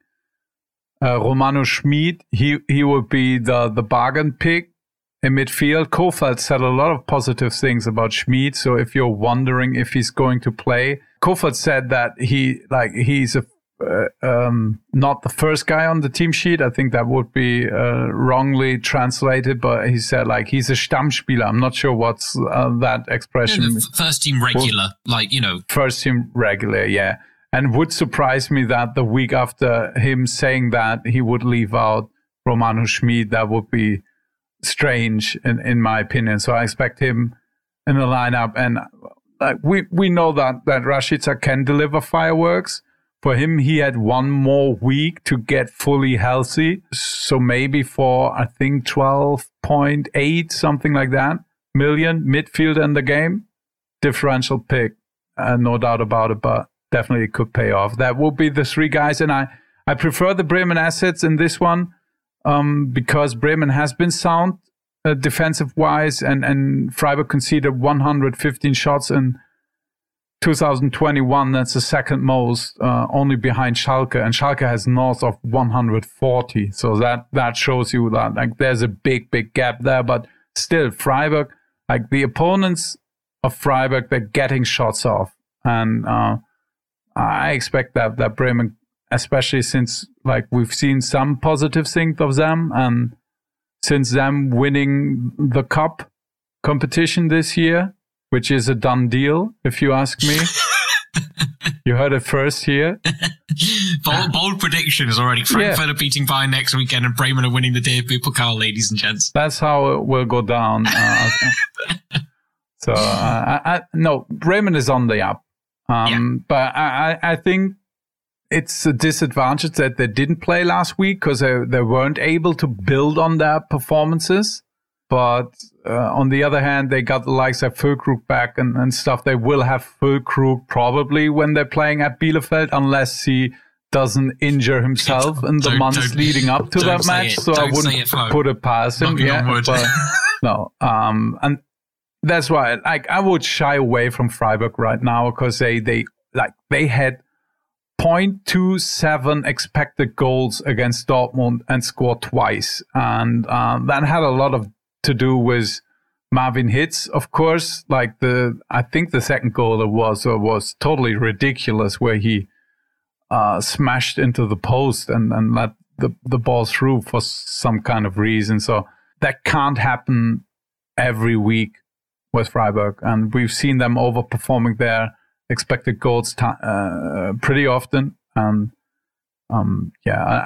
Uh, Romano Schmid, he, he would be the, the bargain pick in midfield. Kohfeldt said a lot of positive things about Schmid. So if you're wondering if he's going to play, Kohfeldt said that he, like, he's a um, not the first guy on the team sheet. I think that would be uh, wrongly translated, but he said like he's a Stammspieler. I'm not sure what's uh, that expression. Yeah, first team regular, like you know, first team regular, yeah. And would surprise me that the week after him saying that he would leave out Romano Schmid. That would be strange, in in my opinion. So I expect him in the lineup, and like we we know that that Rashica can deliver fireworks for him, he had one more week to get fully healthy. So maybe for, I think, 12.8, something like that, million midfield in the game. Differential pick, uh, no doubt about it, but definitely it could pay off. That will be the three guys. And I, I prefer the Bremen assets in this one um, because Bremen has been sound uh, defensive wise and, and Freiburg conceded 115 shots in 2021, that's the second most, uh, only behind Schalke, and Schalke has north of 140. So that that shows you that like there's a big big gap there. But still, Freiburg, like the opponents of Freiburg. They're getting shots off, and uh, I expect that that Bremen, especially since like we've seen some positive things of them, and since them winning the cup competition this year, which is a done deal, if you ask me. you heard it first here. bold, bold predictions already. Frankfurt yeah. are beating Bayern next weekend, and Bremen are winning the DFB Pokal, ladies and gents. That's how it will go down. Uh, so, uh, I, I, no, Bremen is on the up. Um, yeah. But I, I think it's a disadvantage that they didn't play last week because they, they weren't able to build on their performances. But uh, on the other hand, they got the likes of Füllkrug back and, and stuff. They will have Füllkrug probably when they're playing at Bielefeld, unless he doesn't injure himself in the don't, months don't, leading up to that match. It. So I wouldn't it, put it past him. Yeah, but no. Um, and that's why, like, I would shy away from Freiburg right now because they, they, like, they had 0.27 expected goals against Dortmund and scored twice. And um, that had a lot of to do with Marvin Hitz, of course. Like the, I think the second goal was was totally ridiculous, where he uh, smashed into the post and and let the the ball through for some kind of reason. So that can't happen every week with Freiburg, and we've seen them overperforming their expected goals t- uh, pretty often. And um, yeah, I,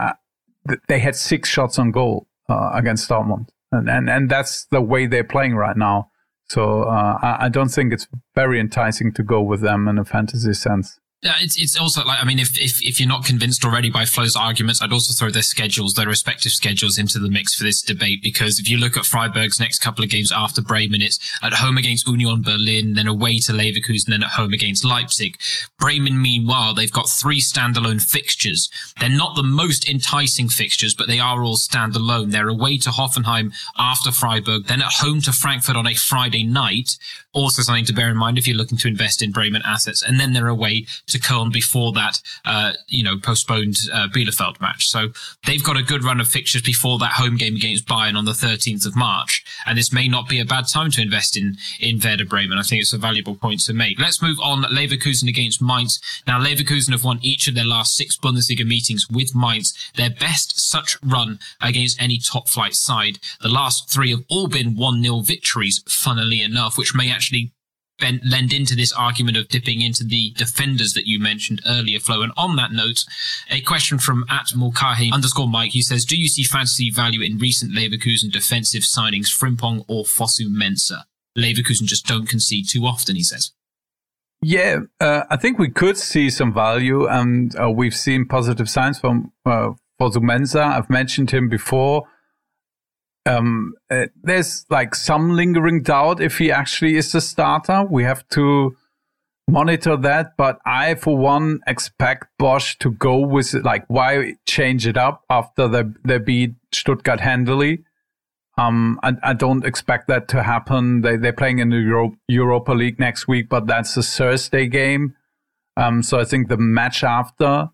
I, they had six shots on goal uh, against Dortmund and and, and that's the way they're playing right now. So uh, I, I don't think it's very enticing to go with them in a fantasy sense. Yeah, it's it's also like I mean, if, if if you're not convinced already by Flo's arguments, I'd also throw their schedules, their respective schedules, into the mix for this debate. Because if you look at Freiburg's next couple of games after Bremen, it's at home against Union Berlin, then away to Leverkusen, then at home against Leipzig. Bremen, meanwhile, they've got three standalone fixtures. They're not the most enticing fixtures, but they are all standalone. They're away to Hoffenheim after Freiburg, then at home to Frankfurt on a Friday night. Also something to bear in mind if you're looking to invest in Bremen assets, and then they're away to Köln before that, uh, you know, postponed uh, Bielefeld match. So they've got a good run of fixtures before that home game against Bayern on the 13th of March. And this may not be a bad time to invest in, in Werder Bremen. I think it's a valuable point to make. Let's move on. Leverkusen against Mainz. Now, Leverkusen have won each of their last six Bundesliga meetings with Mainz, their best such run against any top flight side. The last three have all been 1-0 victories, funnily enough, which may actually bend, lend into this argument of dipping into the defenders that you mentioned earlier, Flo. And on that note, a question from at Mulcahy underscore Mike. He says, do you see fantasy value in recent Leverkusen defensive signings, Frimpong or Fosu-Mensah? Leverkusen just don't concede too often, he says. Yeah, uh, I think we could see some value, and uh, we've seen positive signs from uh, Fosu-Mensah. I've mentioned him before um, uh, there's like some lingering doubt if he actually is the starter. We have to monitor that, but I, for one, expect Bosz to go with it. Like, why change it up after they, they beat Stuttgart handily? Um, I, I don't expect that to happen. They, they're playing in the Euro- Europa League next week, but that's a Thursday game. Um, so I think the match after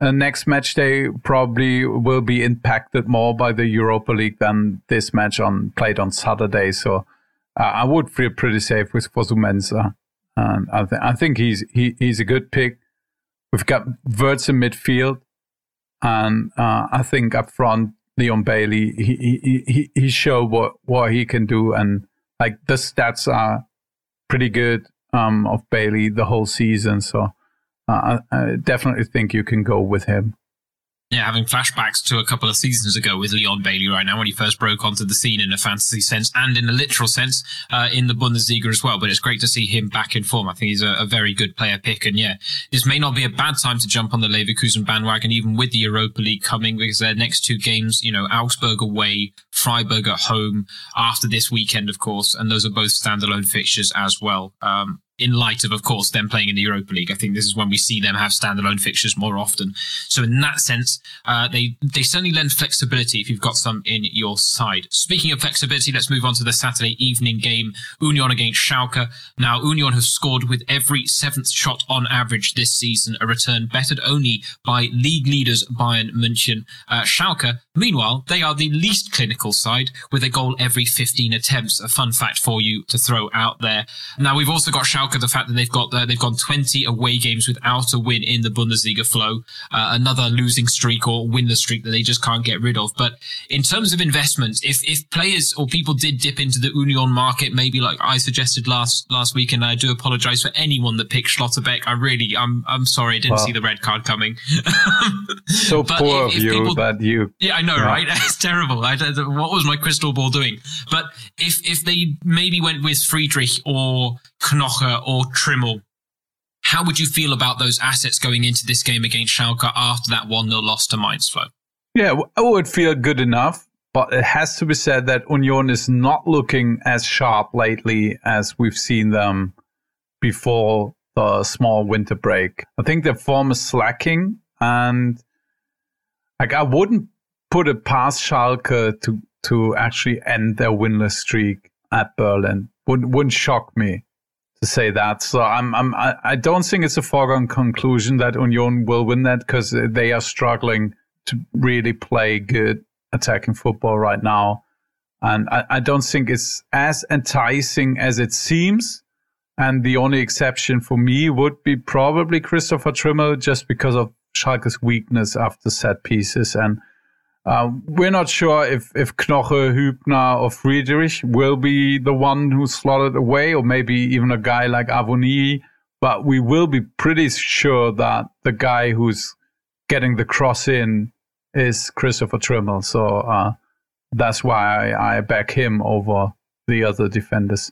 uh, next match day probably will be impacted more by the Europa League than this match on played on Saturday. So uh, I would feel pretty safe with Fosu-Mensah. And I, th- I think he's he, he's a good pick. We've got Wirtz in midfield, and uh, I think up front Leon Bailey he he he, he showed what what he can do, and like the stats are pretty good um, of Bailey the whole season. So uh, I definitely think you can go with him. Yeah, having flashbacks to a couple of seasons ago with Leon Bailey right now when he first broke onto the scene in a fantasy sense and in a literal sense uh, in the Bundesliga as well. But it's great to see him back in form. I think he's a, a, very good player pick. And yeah, this may not be a bad time to jump on the Leverkusen bandwagon, even with the Europa League coming because their next two games, you know, Augsburg away, Freiburg at home after this weekend, of course. And those are both standalone fixtures as well. Um, in light of, of course, them playing in the Europa League. I think this is when we see them have standalone fixtures more often. So in that sense, uh, they they certainly lend flexibility if you've got some in your side. Speaking of flexibility, let's move on to the Saturday evening game, Union against Schalke. Now, Union have scored with every seventh shot on average this season, a return bettered only by league leaders Bayern München. Uh, Schalke, meanwhile, they are the least clinical side with a goal every 15 attempts. A fun fact for you to throw out there. Now, we've also got Schalke, the fact that they've got uh, they've gone 20 away games without a win in the Bundesliga Flo, uh, another losing streak or winless streak that they just can't get rid of. But in terms of investment, if if players or people did dip into the Union market, maybe like I suggested last last week, and I do apologise for anyone that picked Schlotterbeck. I really, I'm I'm sorry, I didn't well, see the red card coming. so poor if, if of you people, that you. Yeah, I know, yeah. right? it's terrible. I, what was my crystal ball doing? But if if they maybe went with Friedrich or Knoche or Trimmel how would you feel about those assets going into this game against Schalke after that 1 0 loss to Mainz Flo? Yeah, I would feel good enough, but it has to be said that Union is not looking as sharp lately as we've seen them before the small winter break. I think their form is slacking, and like I wouldn't put it past Schalke to to actually end their winless streak at Berlin. Wouldn't wouldn't shock me to say that. So I'm, I'm, I don't think it's a foregone conclusion that Union will win that because they are struggling to really play good attacking football right now. And I, I don't think it's as enticing as it seems. And the only exception for me would be probably Christopher Trimmel just because of Schalke's weakness after set pieces. And uh, we're not sure if, if Knoche, Hübner, or Friedrich will be the one who's slotted away, or maybe even a guy like Awoniyi. But we will be pretty sure that the guy who's getting the cross in is Christopher Trimmel. So uh, that's why I, I back him over the other defenders.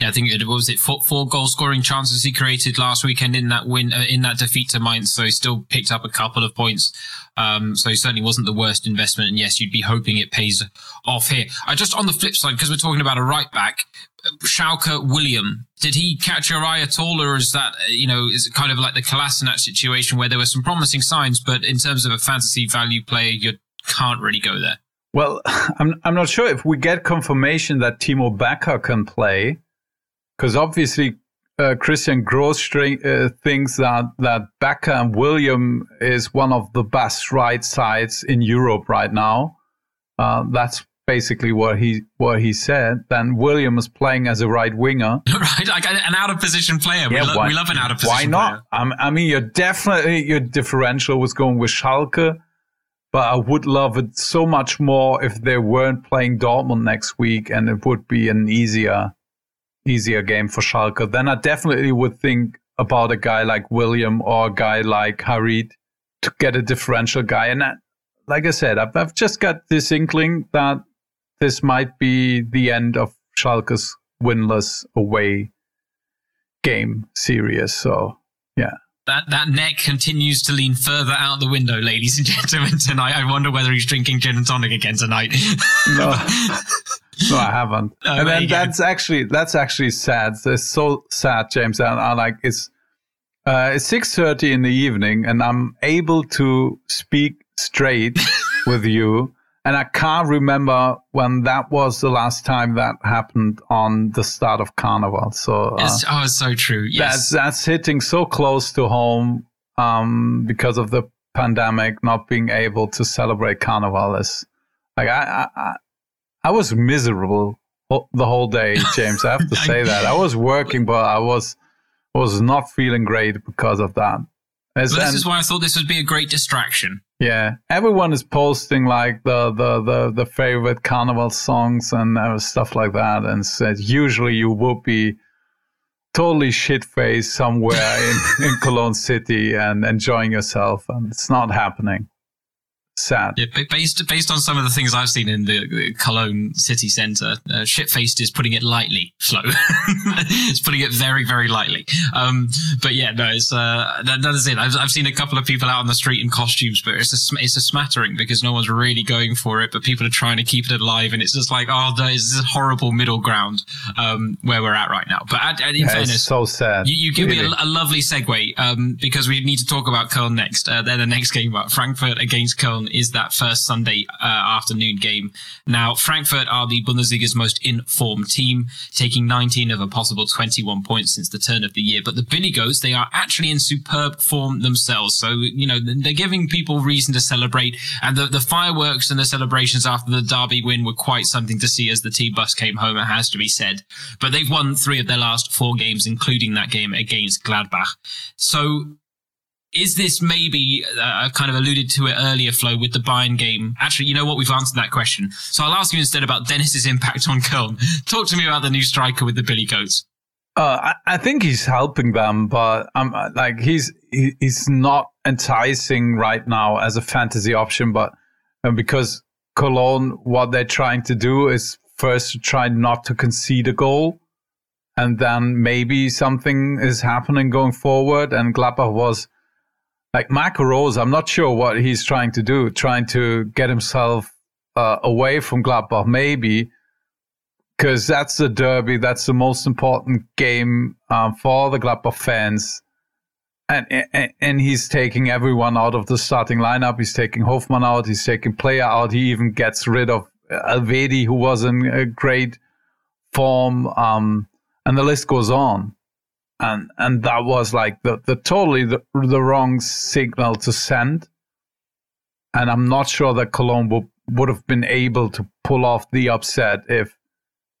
Yeah, I think it was it four, four goal scoring chances he created last weekend in that win uh, in that defeat to Mainz. So he still picked up a couple of points. Um, so he certainly wasn't the worst investment. And yes, you'd be hoping it pays off here. I uh, just on the flip side because we're talking about a right back, Schalke William. Did he catch your eye at all, or is that you know is it kind of like the Kolasinac situation where there were some promising signs, but in terms of a fantasy value player, you can't really go there. Well, I'm I'm not sure if we get confirmation that Timo Becker can play because obviously uh, Christian Gross uh, thinks that that Becker and William is one of the best right sides in Europe right now. Uh, that's basically what he what he said. Then William is playing as a right winger, right? Like an out of position player. Yeah, we, lo- why, we love an out of position. Why not? I mean, you're definitely your differential was going with Schalke, but I would love it so much more if they weren't playing Dortmund next week, and it would be an easier easier game for Schalke, then I definitely would think about a guy like William or a guy like Harit to get a differential guy. And that, like I said, I've, I've just got this inkling that this might be the end of Schalke's winless away game series. So, yeah. That, that neck continues to lean further out the window, ladies and gentlemen, tonight. I wonder whether he's drinking gin and tonic again tonight. no. no, I haven't. Oh, and then that's actually that's actually sad. It's so sad, James. And I like it's uh, it's six thirty in the evening, and I'm able to speak straight with you. And I can't remember when that was the last time that happened on the start of Carnival. So uh, it's, oh, it's so true. Yes, that's, that's hitting so close to home um, because of the pandemic, not being able to celebrate Carnival is like I, I I was miserable the whole day, James. I have to say that I was working, but I was was not feeling great because of that. As, this and, is why I thought this would be a great distraction. Yeah, everyone is posting like the the the, the favorite carnival songs and uh, stuff like that, and said usually you will be totally shit faced somewhere in, in Cologne City and enjoying yourself, and it's not happening. Sad. Yeah, based based on some of the things I've seen in the Cologne city centre, uh, shit-faced is putting it lightly. Flo, it's putting it very very lightly. Um, but yeah, no, it's uh, that, that is it. I've, I've seen a couple of people out on the street in costumes, but it's a it's a smattering because no one's really going for it, but people are trying to keep it alive, and it's just like oh, there is this horrible middle ground um, where we're at right now. But in yeah, fairness, so sad. You, you give really. me a, a, lovely segue um, because we need to talk about Köln next. Uh, they're the next game, but Frankfurt against Köln is that first Sunday uh, afternoon game. Now, Frankfurt are the Bundesliga's most informed team, taking 19 of a possible 21 points since the turn of the year. But the Billy Goats, they are actually in superb form themselves. So, you know, they're giving people reason to celebrate. And the, the fireworks and the celebrations after the Derby win were quite something to see as the T bus came home, it has to be said. But they've won three of their last four games, including that game against Gladbach. So is this maybe uh, kind of alluded to it earlier, Flo, with the Bayern game? Actually, you know what? We've answered that question. So I'll ask you instead about Dennis's impact on Köln. Talk to me about the new striker with the Billy Goats. Uh, I, I, think he's helping them, but um, like he's he, he's not enticing right now as a fantasy option. But um, because Cologne, what they're trying to do is first to try not to concede a goal, and then maybe something is happening going forward. And Gladbach was like Marco Rose, I'm not sure what he's trying to do, trying to get himself uh, away from Gladbach, maybe, because that's the derby, that's the most important game um, for the Gladbach fans. And, and, and he's taking everyone out of the starting lineup. He's taking Hofmann out. He's taking Plea out. He even gets rid of Elvedi, who was in a great form. Um, and the list goes on and and that was like the, the totally the, the wrong signal to send. And i'm not sure that cologne would, have been able to pull off the upset if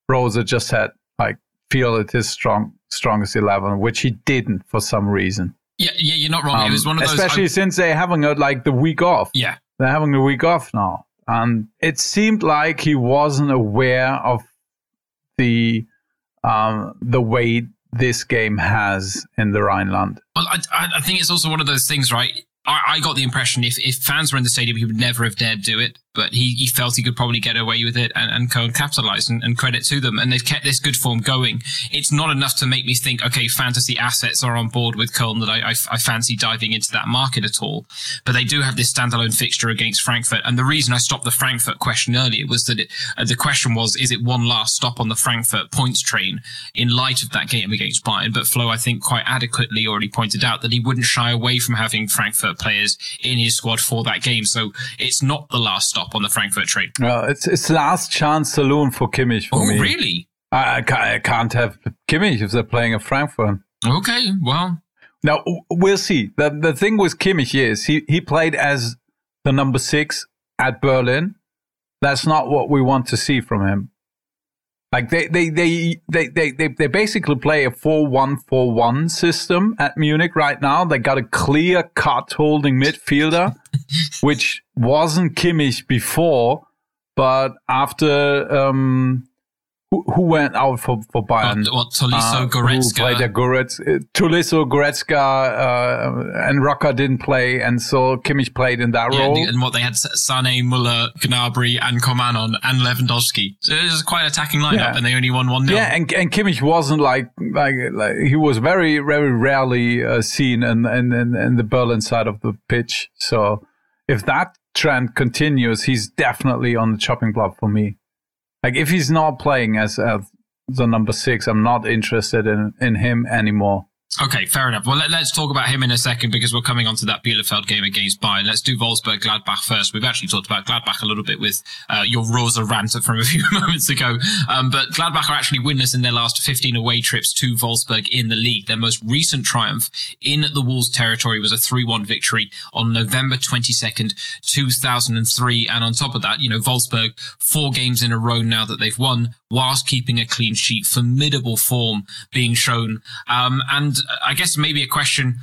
Rose just had like feel it his strong strongest 11 which he didn't for some reason. Yeah yeah you're not wrong. Um, it was one of those especially since they're having a, like the week off. Yeah. They're having a week off now. And it seemed like he wasn't aware of the um, the weight this game has in the Rhineland. Well, I, I think it's also one of those things, right? I, I, got the impression if, if fans were in the stadium, he would never have dared do it but he, he felt he could probably get away with it and, and Köln capitalized and, and, credit to them. And they've kept this good form going. It's not enough to make me think, okay, fantasy assets are on board with Köln that I, I, I fancy diving into that market at all. But they do have this standalone fixture against Frankfurt. And the reason I stopped the Frankfurt question earlier was that it, uh, the question was, is it one last stop on the Frankfurt points train in light of that game against Bayern? But Flo, I think quite adequately already pointed out that he wouldn't shy away from having Frankfurt players in his squad for that game. So it's not the last stop stop on the Frankfurt train. Uh, it's it's last chance saloon for Kimmich for oh, me. really? I, I, can't, I can't have Kimmich if they're playing at Frankfurt. Okay, well. Now we'll see. The the thing with Kimmich is he, he played as the number six at Berlin. That's not what we want to see from him. Like they they they they they they, they basically play a four one four one system at Munich right now. They got a clear cut holding midfielder, which wasn't Kimmich before, but after um, who, who went out for, for Bayern? What, what Tolisso, uh, Goretzka. Who played there? Goretz, uh, Tolisso, Goretzka, uh, and Roca didn't play, and so Kimmich played in that yeah, role. And what they had Sané, Muller, Gnabry, and Coman on, and Lewandowski. So it was quite an attacking lineup, yeah. and they only won one 0 Yeah, and, and Kimmich wasn't like like, like he was very very rarely uh, seen in, in in in the Berlin side of the pitch. So if that trend continues, he's definitely on the chopping block for me. Like if he's not playing as, as the number six, I'm not interested in in him anymore. Okay, fair enough. Well, let, us talk about him in a second because we're coming on to that Bielefeld game against Bayern. Let's do Wolfsburg Gladbach first. We've actually talked about Gladbach a little bit with uh, your Rose rant from a few moments ago. Um, but Gladbach are actually winless in their last 15 away trips to Wolfsburg in the league. Their most recent triumph in the Wolves territory was a 3-1 victory on November 22nd, 2003. And on top of that, you know, Wolfsburg, four games in a row now that they've won whilst keeping a clean sheet, formidable form being shown. Um, and Uh, I guess maybe a question: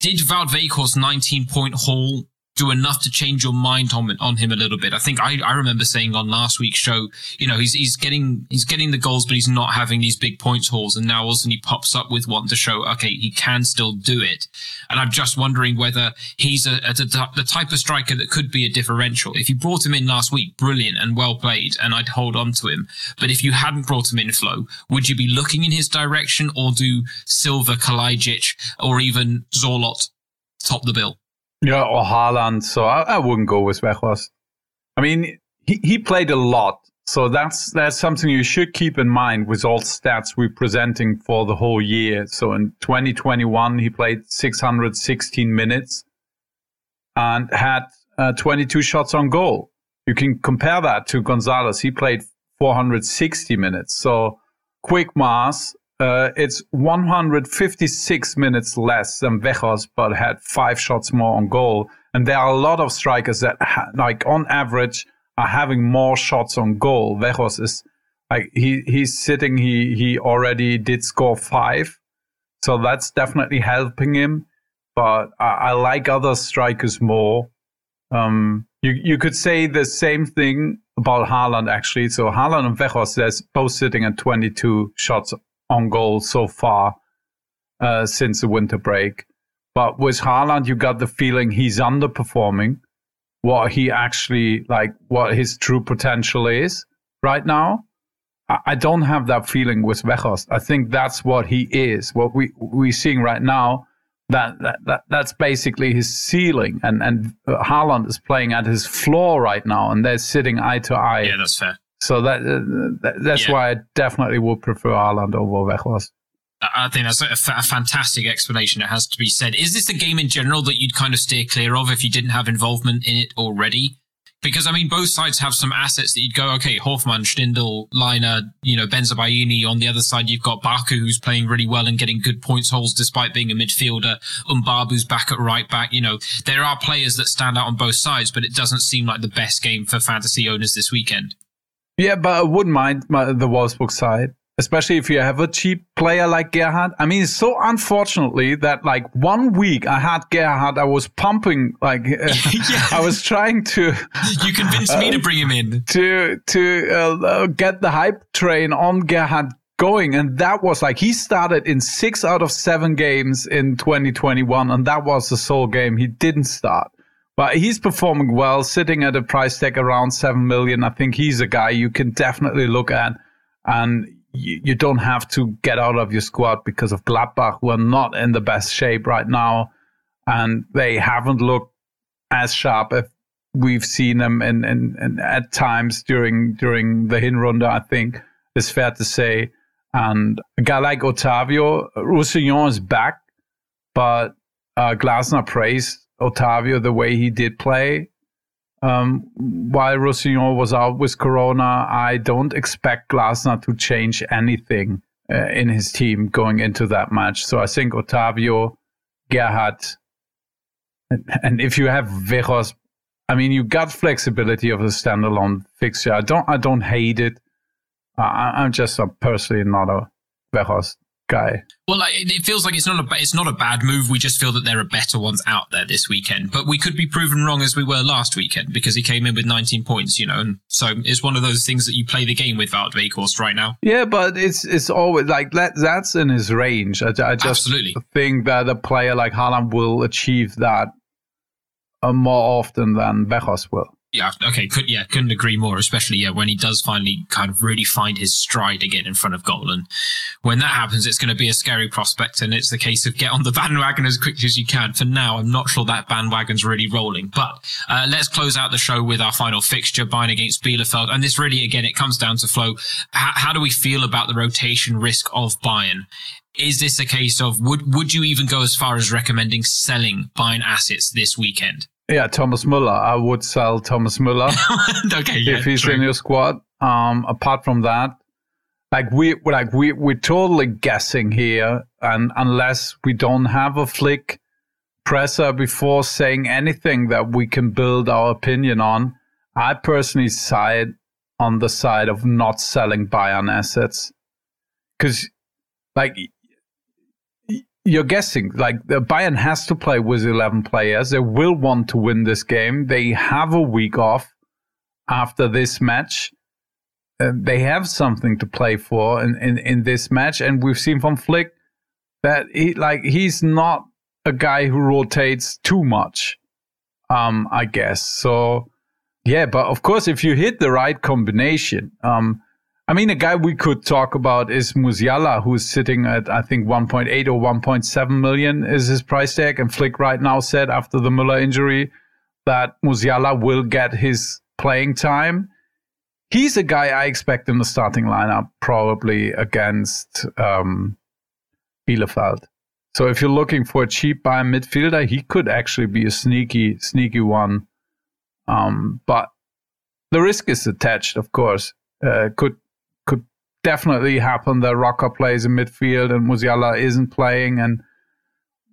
Did Wout Weghorst's 19 point haul do enough to change your mind on, on him a little bit. I think I, I remember saying on last week's show, you know, he's he's getting he's getting the goals, but he's not having these big points hauls. And now all of a sudden he pops up with one to show, okay, he can still do it. And I'm just wondering whether he's a, a, a, the type of striker that could be a differential. If you brought him in last week, brilliant and well played, and I'd hold on to him. But if you hadn't brought him in, Flo, would you be looking in his direction, or do Silva, Kalajdzic, or even Sørloth top the bill? Yeah, or Haaland. So I, I wouldn't go with Weghorst. I mean, he, he played a lot. So that's that's something you should keep in mind with all stats we're presenting for the whole year. So in 2021, he played 616 minutes and had uh, 22 shots on goal. You can compare that to Gonzalez. He played 460 minutes. So quick mass, uh, it's 156 minutes less than Weghorst, but had five shots more on goal. And there are a lot of strikers that, ha- like on average, are having more shots on goal. Weghorst is like he he's sitting. He he already did score five, so that's definitely helping him. But I, I like other strikers more. Um, you you could say the same thing about Haaland actually. So Haaland and Weghorst, they're both sitting at 22 shots on goal so far uh, since the winter break. But with Haaland, you got the feeling he's underperforming what he actually like, what his true potential is right now. I don't have that feeling with Weghorst. I think that's what he is. What we we're seeing right now, that, that, that that's basically his ceiling. And and Haaland is playing at his floor right now, and they're sitting eye to eye. Yeah, that's fair. So that, uh, that that's yeah. why I definitely would prefer Haaland over Weghorst. I think that's a, a, fantastic explanation. It has to be said. Is this a game in general that you'd kind of steer clear of if you didn't have involvement in it already? Because I mean, both sides have some assets that you'd go, okay, Hofmann, Stindl, Lainer, you know, Bensebaini. On the other side, you've got Baku, who's playing really well and getting good points holes despite being a midfielder. Mbabu's back at right back. You know, there are players that stand out on both sides, but it doesn't seem like the best game for fantasy owners this weekend. Yeah, but I wouldn't mind my, the Wolfsburg side, especially if you have a cheap player like Gerhardt. I mean, it's so unfortunately that like one week I had Gerhardt, I was pumping like yeah. I was trying to. You convinced uh, me to bring him in to to uh, uh, get the hype train on Gerhardt going, and that was like he started in six out of seven games in 2021, and that was the sole game he didn't start. But he's performing well, sitting at a price tag around seven million. I think he's a guy you can definitely look at, and you, you don't have to get out of your squad because of Gladbach, who are not in the best shape right now, and they haven't looked as sharp as we've seen them in, in, in at times during during the Hinrunde. I think it's fair to say. And a guy like Otavio, Roussillon is back, but uh, Glasner praised Otavio the way he did play. Um, while Roussillon was out with Corona, I don't expect Glasner to change anything uh, in his team going into that match. So I think Otavio, Gerhardt, and, if you have Weghorst, I mean, you got flexibility of a standalone fixture. I don't, I don't hate it. Uh, I'm just a, personally not a Weghorst guy. Well, it feels like it's not a it's not a bad move. We just feel that there are better ones out there this weekend, but we could be proven wrong as we were last weekend because he came in with 19 points, you know, and so it's one of those things that you play the game with Wout Weghorst right now. Yeah, but it's it's always like that. That's in his range. I, I just Absolutely. think that a player like Haaland will achieve that uh, more often than Weghorst will yeah, okay, could yeah, couldn't agree more. Especially yeah, when he does finally kind of really find his stride again in front of goal, and when that happens, it's going to be a scary prospect. And it's the case of get on the bandwagon as quickly as you can. For now, I'm not sure that bandwagon's really rolling. But uh, let's close out the show with our final fixture, Bayern against Bielefeld. And this really, again, it comes down to Flo. How, how do we feel about the rotation risk of Bayern? Is this a case of would would you even go as far as recommending selling Bayern assets this weekend? Yeah, Thomas Muller. I would sell Thomas Muller okay, yeah, if he's true. in your squad. Um, apart from that, like we like we we're totally guessing here, and unless we don't have a flick presser before saying anything that we can build our opinion on, I personally side on the side of not selling Bayern assets because, like, you're guessing. Like Bayern has to play with 11 players. They will want to win this game. They have a week off after this match. Uh, they have something to play for in, in, in this match. And we've seen from Flick that he like he's not a guy who rotates too much. Um, I guess. So yeah, but of course if you hit the right combination, um, I mean, a guy we could talk about is Musiala, who's sitting at, I think, 1.8 or 1.7 million is his price tag. And Flick right now said after the Müller injury that Musiala will get his playing time. He's a guy I expect in the starting lineup, probably against um, Bielefeld. So if you're looking for a cheap buy midfielder, he could actually be a sneaky, sneaky one. Um, but the risk is attached, of course. Uh, could definitely happen that Roca plays in midfield and Musiala isn't playing, and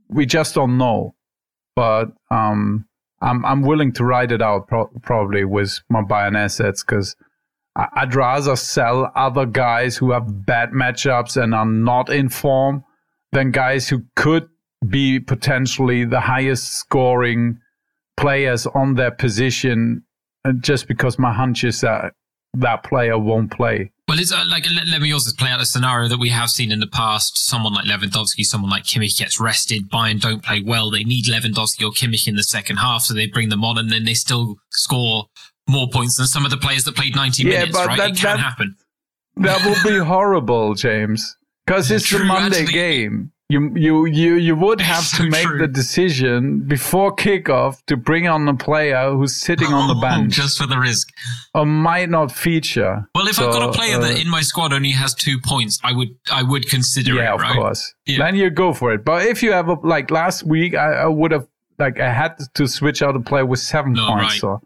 we just don't know. But um, I'm I'm willing to ride it out pro- probably with my Bayern assets because I'd rather sell other guys who have bad matchups and are not in form than guys who could be potentially the highest scoring players on their position uh, just because my hunch is that that player won't play. Well, it's uh, like let, let, me also play out a scenario that we have seen in the past. Someone like Lewandowski, someone like Kimmich gets rested. Bayern don't play well. They need Lewandowski or Kimmich in the second half, so they bring them on, and then they still score more points than some of the players that played 90 yeah, minutes. But right? That, it can that, happen. That would be horrible, James, because it's True, the Monday actually, game you you you you would have so to make true. the decision before kickoff to bring on a player who's sitting on the bench just for the risk or might not feature. Well, if so, I've got a player uh, that in my squad only has two points, I would I would consider it. yeah, it. of course. Yeah. Then you go for it. But if you have a, like last week, I, I would have like I had to switch out a player with seven no, points. Right. So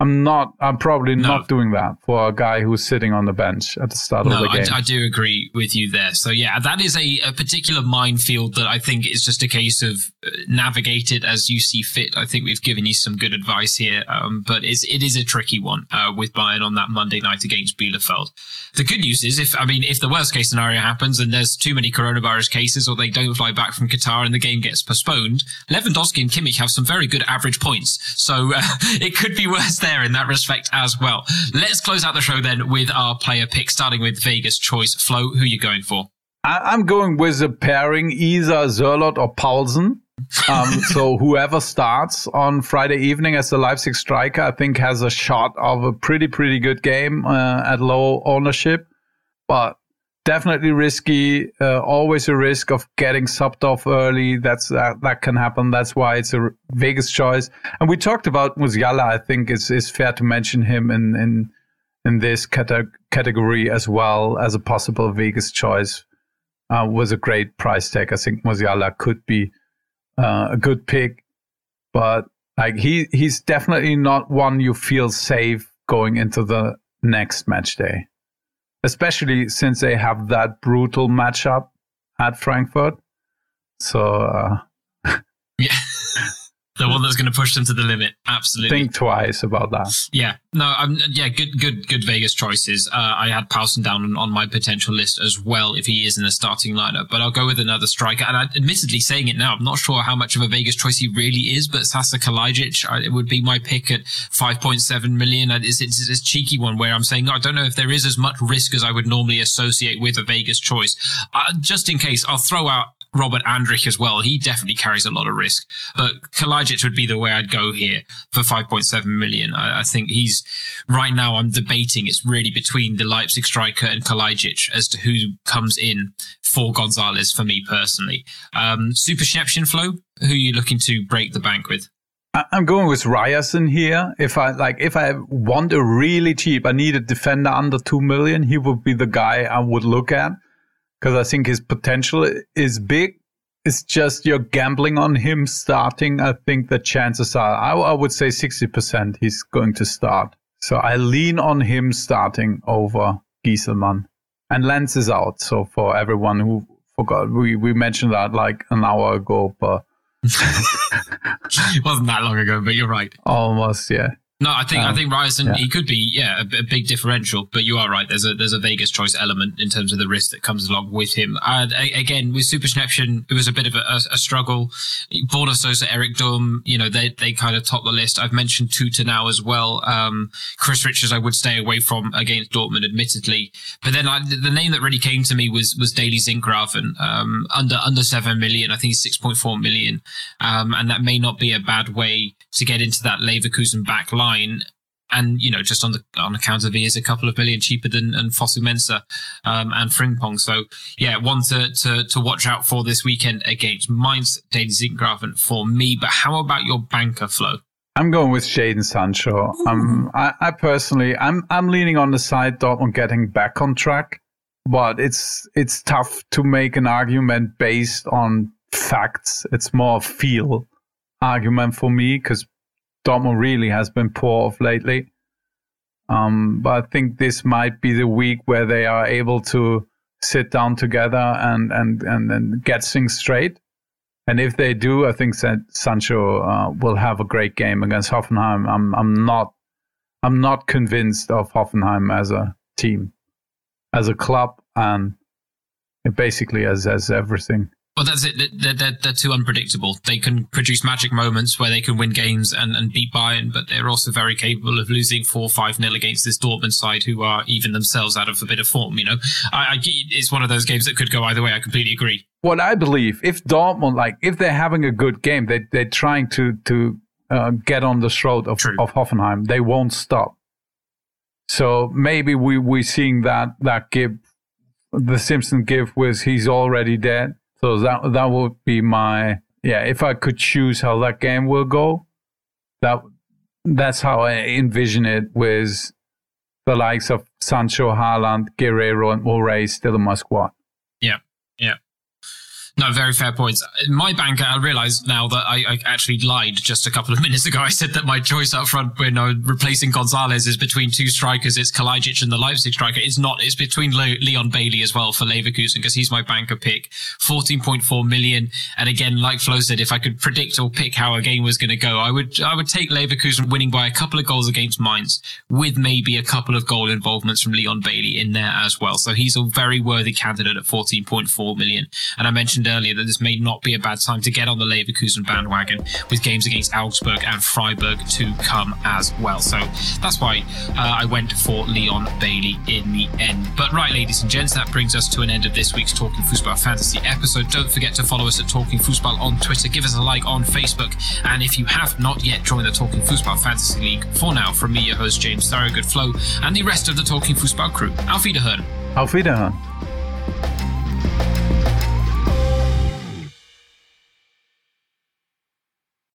I'm not. I'm probably no. not doing that for a guy who's sitting on the bench at the start no, of the game. I, I do agree with you there. So yeah, that is a, a particular minefield that I think is just a case of uh, navigate it as you see fit. I think we've given you some good advice here, um, but it's, it is a tricky one uh, with Bayern on that Monday night against Bielefeld. The good news is, if I mean, if the worst case scenario happens and there's too many coronavirus cases, or they don't fly back from Qatar and the game gets postponed, Lewandowski and Kimmich have some very good average points. So uh, it could be worse there there in that respect as well. Let's close out the show then with our player pick, starting with Vegas choice. Flo, who are you going for? I'm going with the pairing either Sørloth or Poulsen. um, so whoever starts on Friday evening as the Leipzig striker, I think has a shot of a pretty, pretty good game uh, at low ownership. But definitely risky. Uh, always a risk of getting subbed off early. That's that, that can happen. That's why it's a Vegas choice. And we talked about Musiala. I think it's, it's fair to mention him in in in this cate- category as well as a possible Vegas choice. Uh, was a great price tag. I think Musiala could be uh, a good pick, but like he he's definitely not one you feel safe going into the next match day especially since they have that brutal matchup at Frankfurt. So, uh. The one that's going to push them to the limit. Absolutely. Think twice about that. Yeah. No, I'm, yeah, good, good, good Vegas choices. Uh, I had Poulsen down on, on, my potential list as well if he is in the starting lineup, but I'll go with another striker. And I, admittedly, saying it now, I'm not sure how much of a Vegas choice he really is, but Sasa Kalajdzic uh, it would be my pick at 5.7 million. It's, it's, it's a cheeky one where I'm saying, I don't know if there is as much risk as I would normally associate with a Vegas choice. Uh, just in case, I'll throw out Robert Andrich as well. He definitely carries a lot of risk. But Kalajdzic would be the way I'd go here for 5.7 million. I, I, think he's right now. I'm debating. It's really between the Leipzig striker and Kalajdzic as to who comes in for Gonzalez for me personally. Um, Superschnäppchen Flo. Who are you looking to break the bank with? I'm going with Ryerson here. If I like, if I want a really cheap, I need a defender under two million. He would be the guy I would look at because I think his potential is big. It's just you're gambling on him starting. I think the chances are, I, I would say 60% he's going to start. So I lean on him starting over Gieselmann. And Lenz is out. So for everyone who forgot, we, we mentioned that like an hour ago, but it wasn't that long ago, but you're right. Almost, yeah. No, I think um, I think Ryerson yeah. he could be yeah a, a, big differential, but you are right. There's a there's a Vegas choice element in terms of the risk that comes along with him. And again, with Super Superschnäppchen, it was a bit of a, a, a struggle. Borna Sosa, Erik Durm, you know they they kind of top the list. I've mentioned Tuta now as well. Um, Chris Richards, I would stay away from against Dortmund, admittedly. But then I, the name that really came to me was was Daley Sinkgraven, um, under under seven million. I think six point four million, um, and that may not be a bad way to get into that Leverkusen back line. And, you know, just on the, on account of he is a couple of million cheaper than, than Fosu-Mensah, um, and Frimpong. So yeah, one to, to, to watch out for this weekend against Mainz, Daley Sinkgraven for me. But how about your banker Flo? I'm going with Jadon Sancho. Um, I, I personally, I'm, I'm leaning on the side Dortmund getting back on track, but it's, it's tough to make an argument based on facts. It's more feel argument for me because Dortmund really has been poor of lately. Um, but I think this might be the week where they are able to sit down together and and and, and get things straight. And if they do, I think Sancho uh, will have a great game against Hoffenheim. I'm I'm not I'm not convinced of Hoffenheim as a team, as a club, and basically as as everything. Well, that's it. They're, they're, they're, too unpredictable. They can produce magic moments where they can win games and, and beat Bayern, but they're also very capable of losing 4 5 nil against this Dortmund side who are even themselves out of a bit of form. You know, I, I, it's one of those games that could go either way. I completely agree. What I believe, if Dortmund, like, if they're having a good game, they, they're trying to, to uh, get on the throat of, of Hoffenheim, they won't stop. So maybe we, we're seeing that, that give, the Simpson give was he's already dead so that that would be my yeah. If I could choose how that game will go, that that's how I envision it with the likes of Sancho, Haaland, Guerrero, and Morey still in my squad. Yeah, yeah. No, very fair points. My banker, I realise now that I, I, actually lied just a couple of minutes ago. I said that my choice up front when I replacing Gonzalez is between two strikers. It's Kalajdzic and the Leipzig striker. It's not. It's between Le- Leon Bailey as well for Leverkusen because he's my banker pick. 14.4 million. And again, like Flo said, if I could predict or pick how a game was going to go, I would, I would take Leverkusen winning by a couple of goals against Mainz with maybe a couple of goal involvements from Leon Bailey in there as well. So he's a very worthy candidate at 14.4 million. And I mentioned earlier that this may not be a bad time to get on the Leverkusen bandwagon with games against Augsburg and Freiburg to come as well. So that's why uh, I went for Leon Bailey in the end. But right, ladies and gents, that brings us to an end of this week's Talking Fußball Fantasy episode. Don't forget to follow us at Talking Fußball on Twitter. Give us a like on Facebook. And if you have not yet joined the Talking Fußball Fantasy League, for now, from me, your host James Thorogood Flo, and the rest of the Talking Fußball crew, Auf Wiederhören. Auf Wiederhören.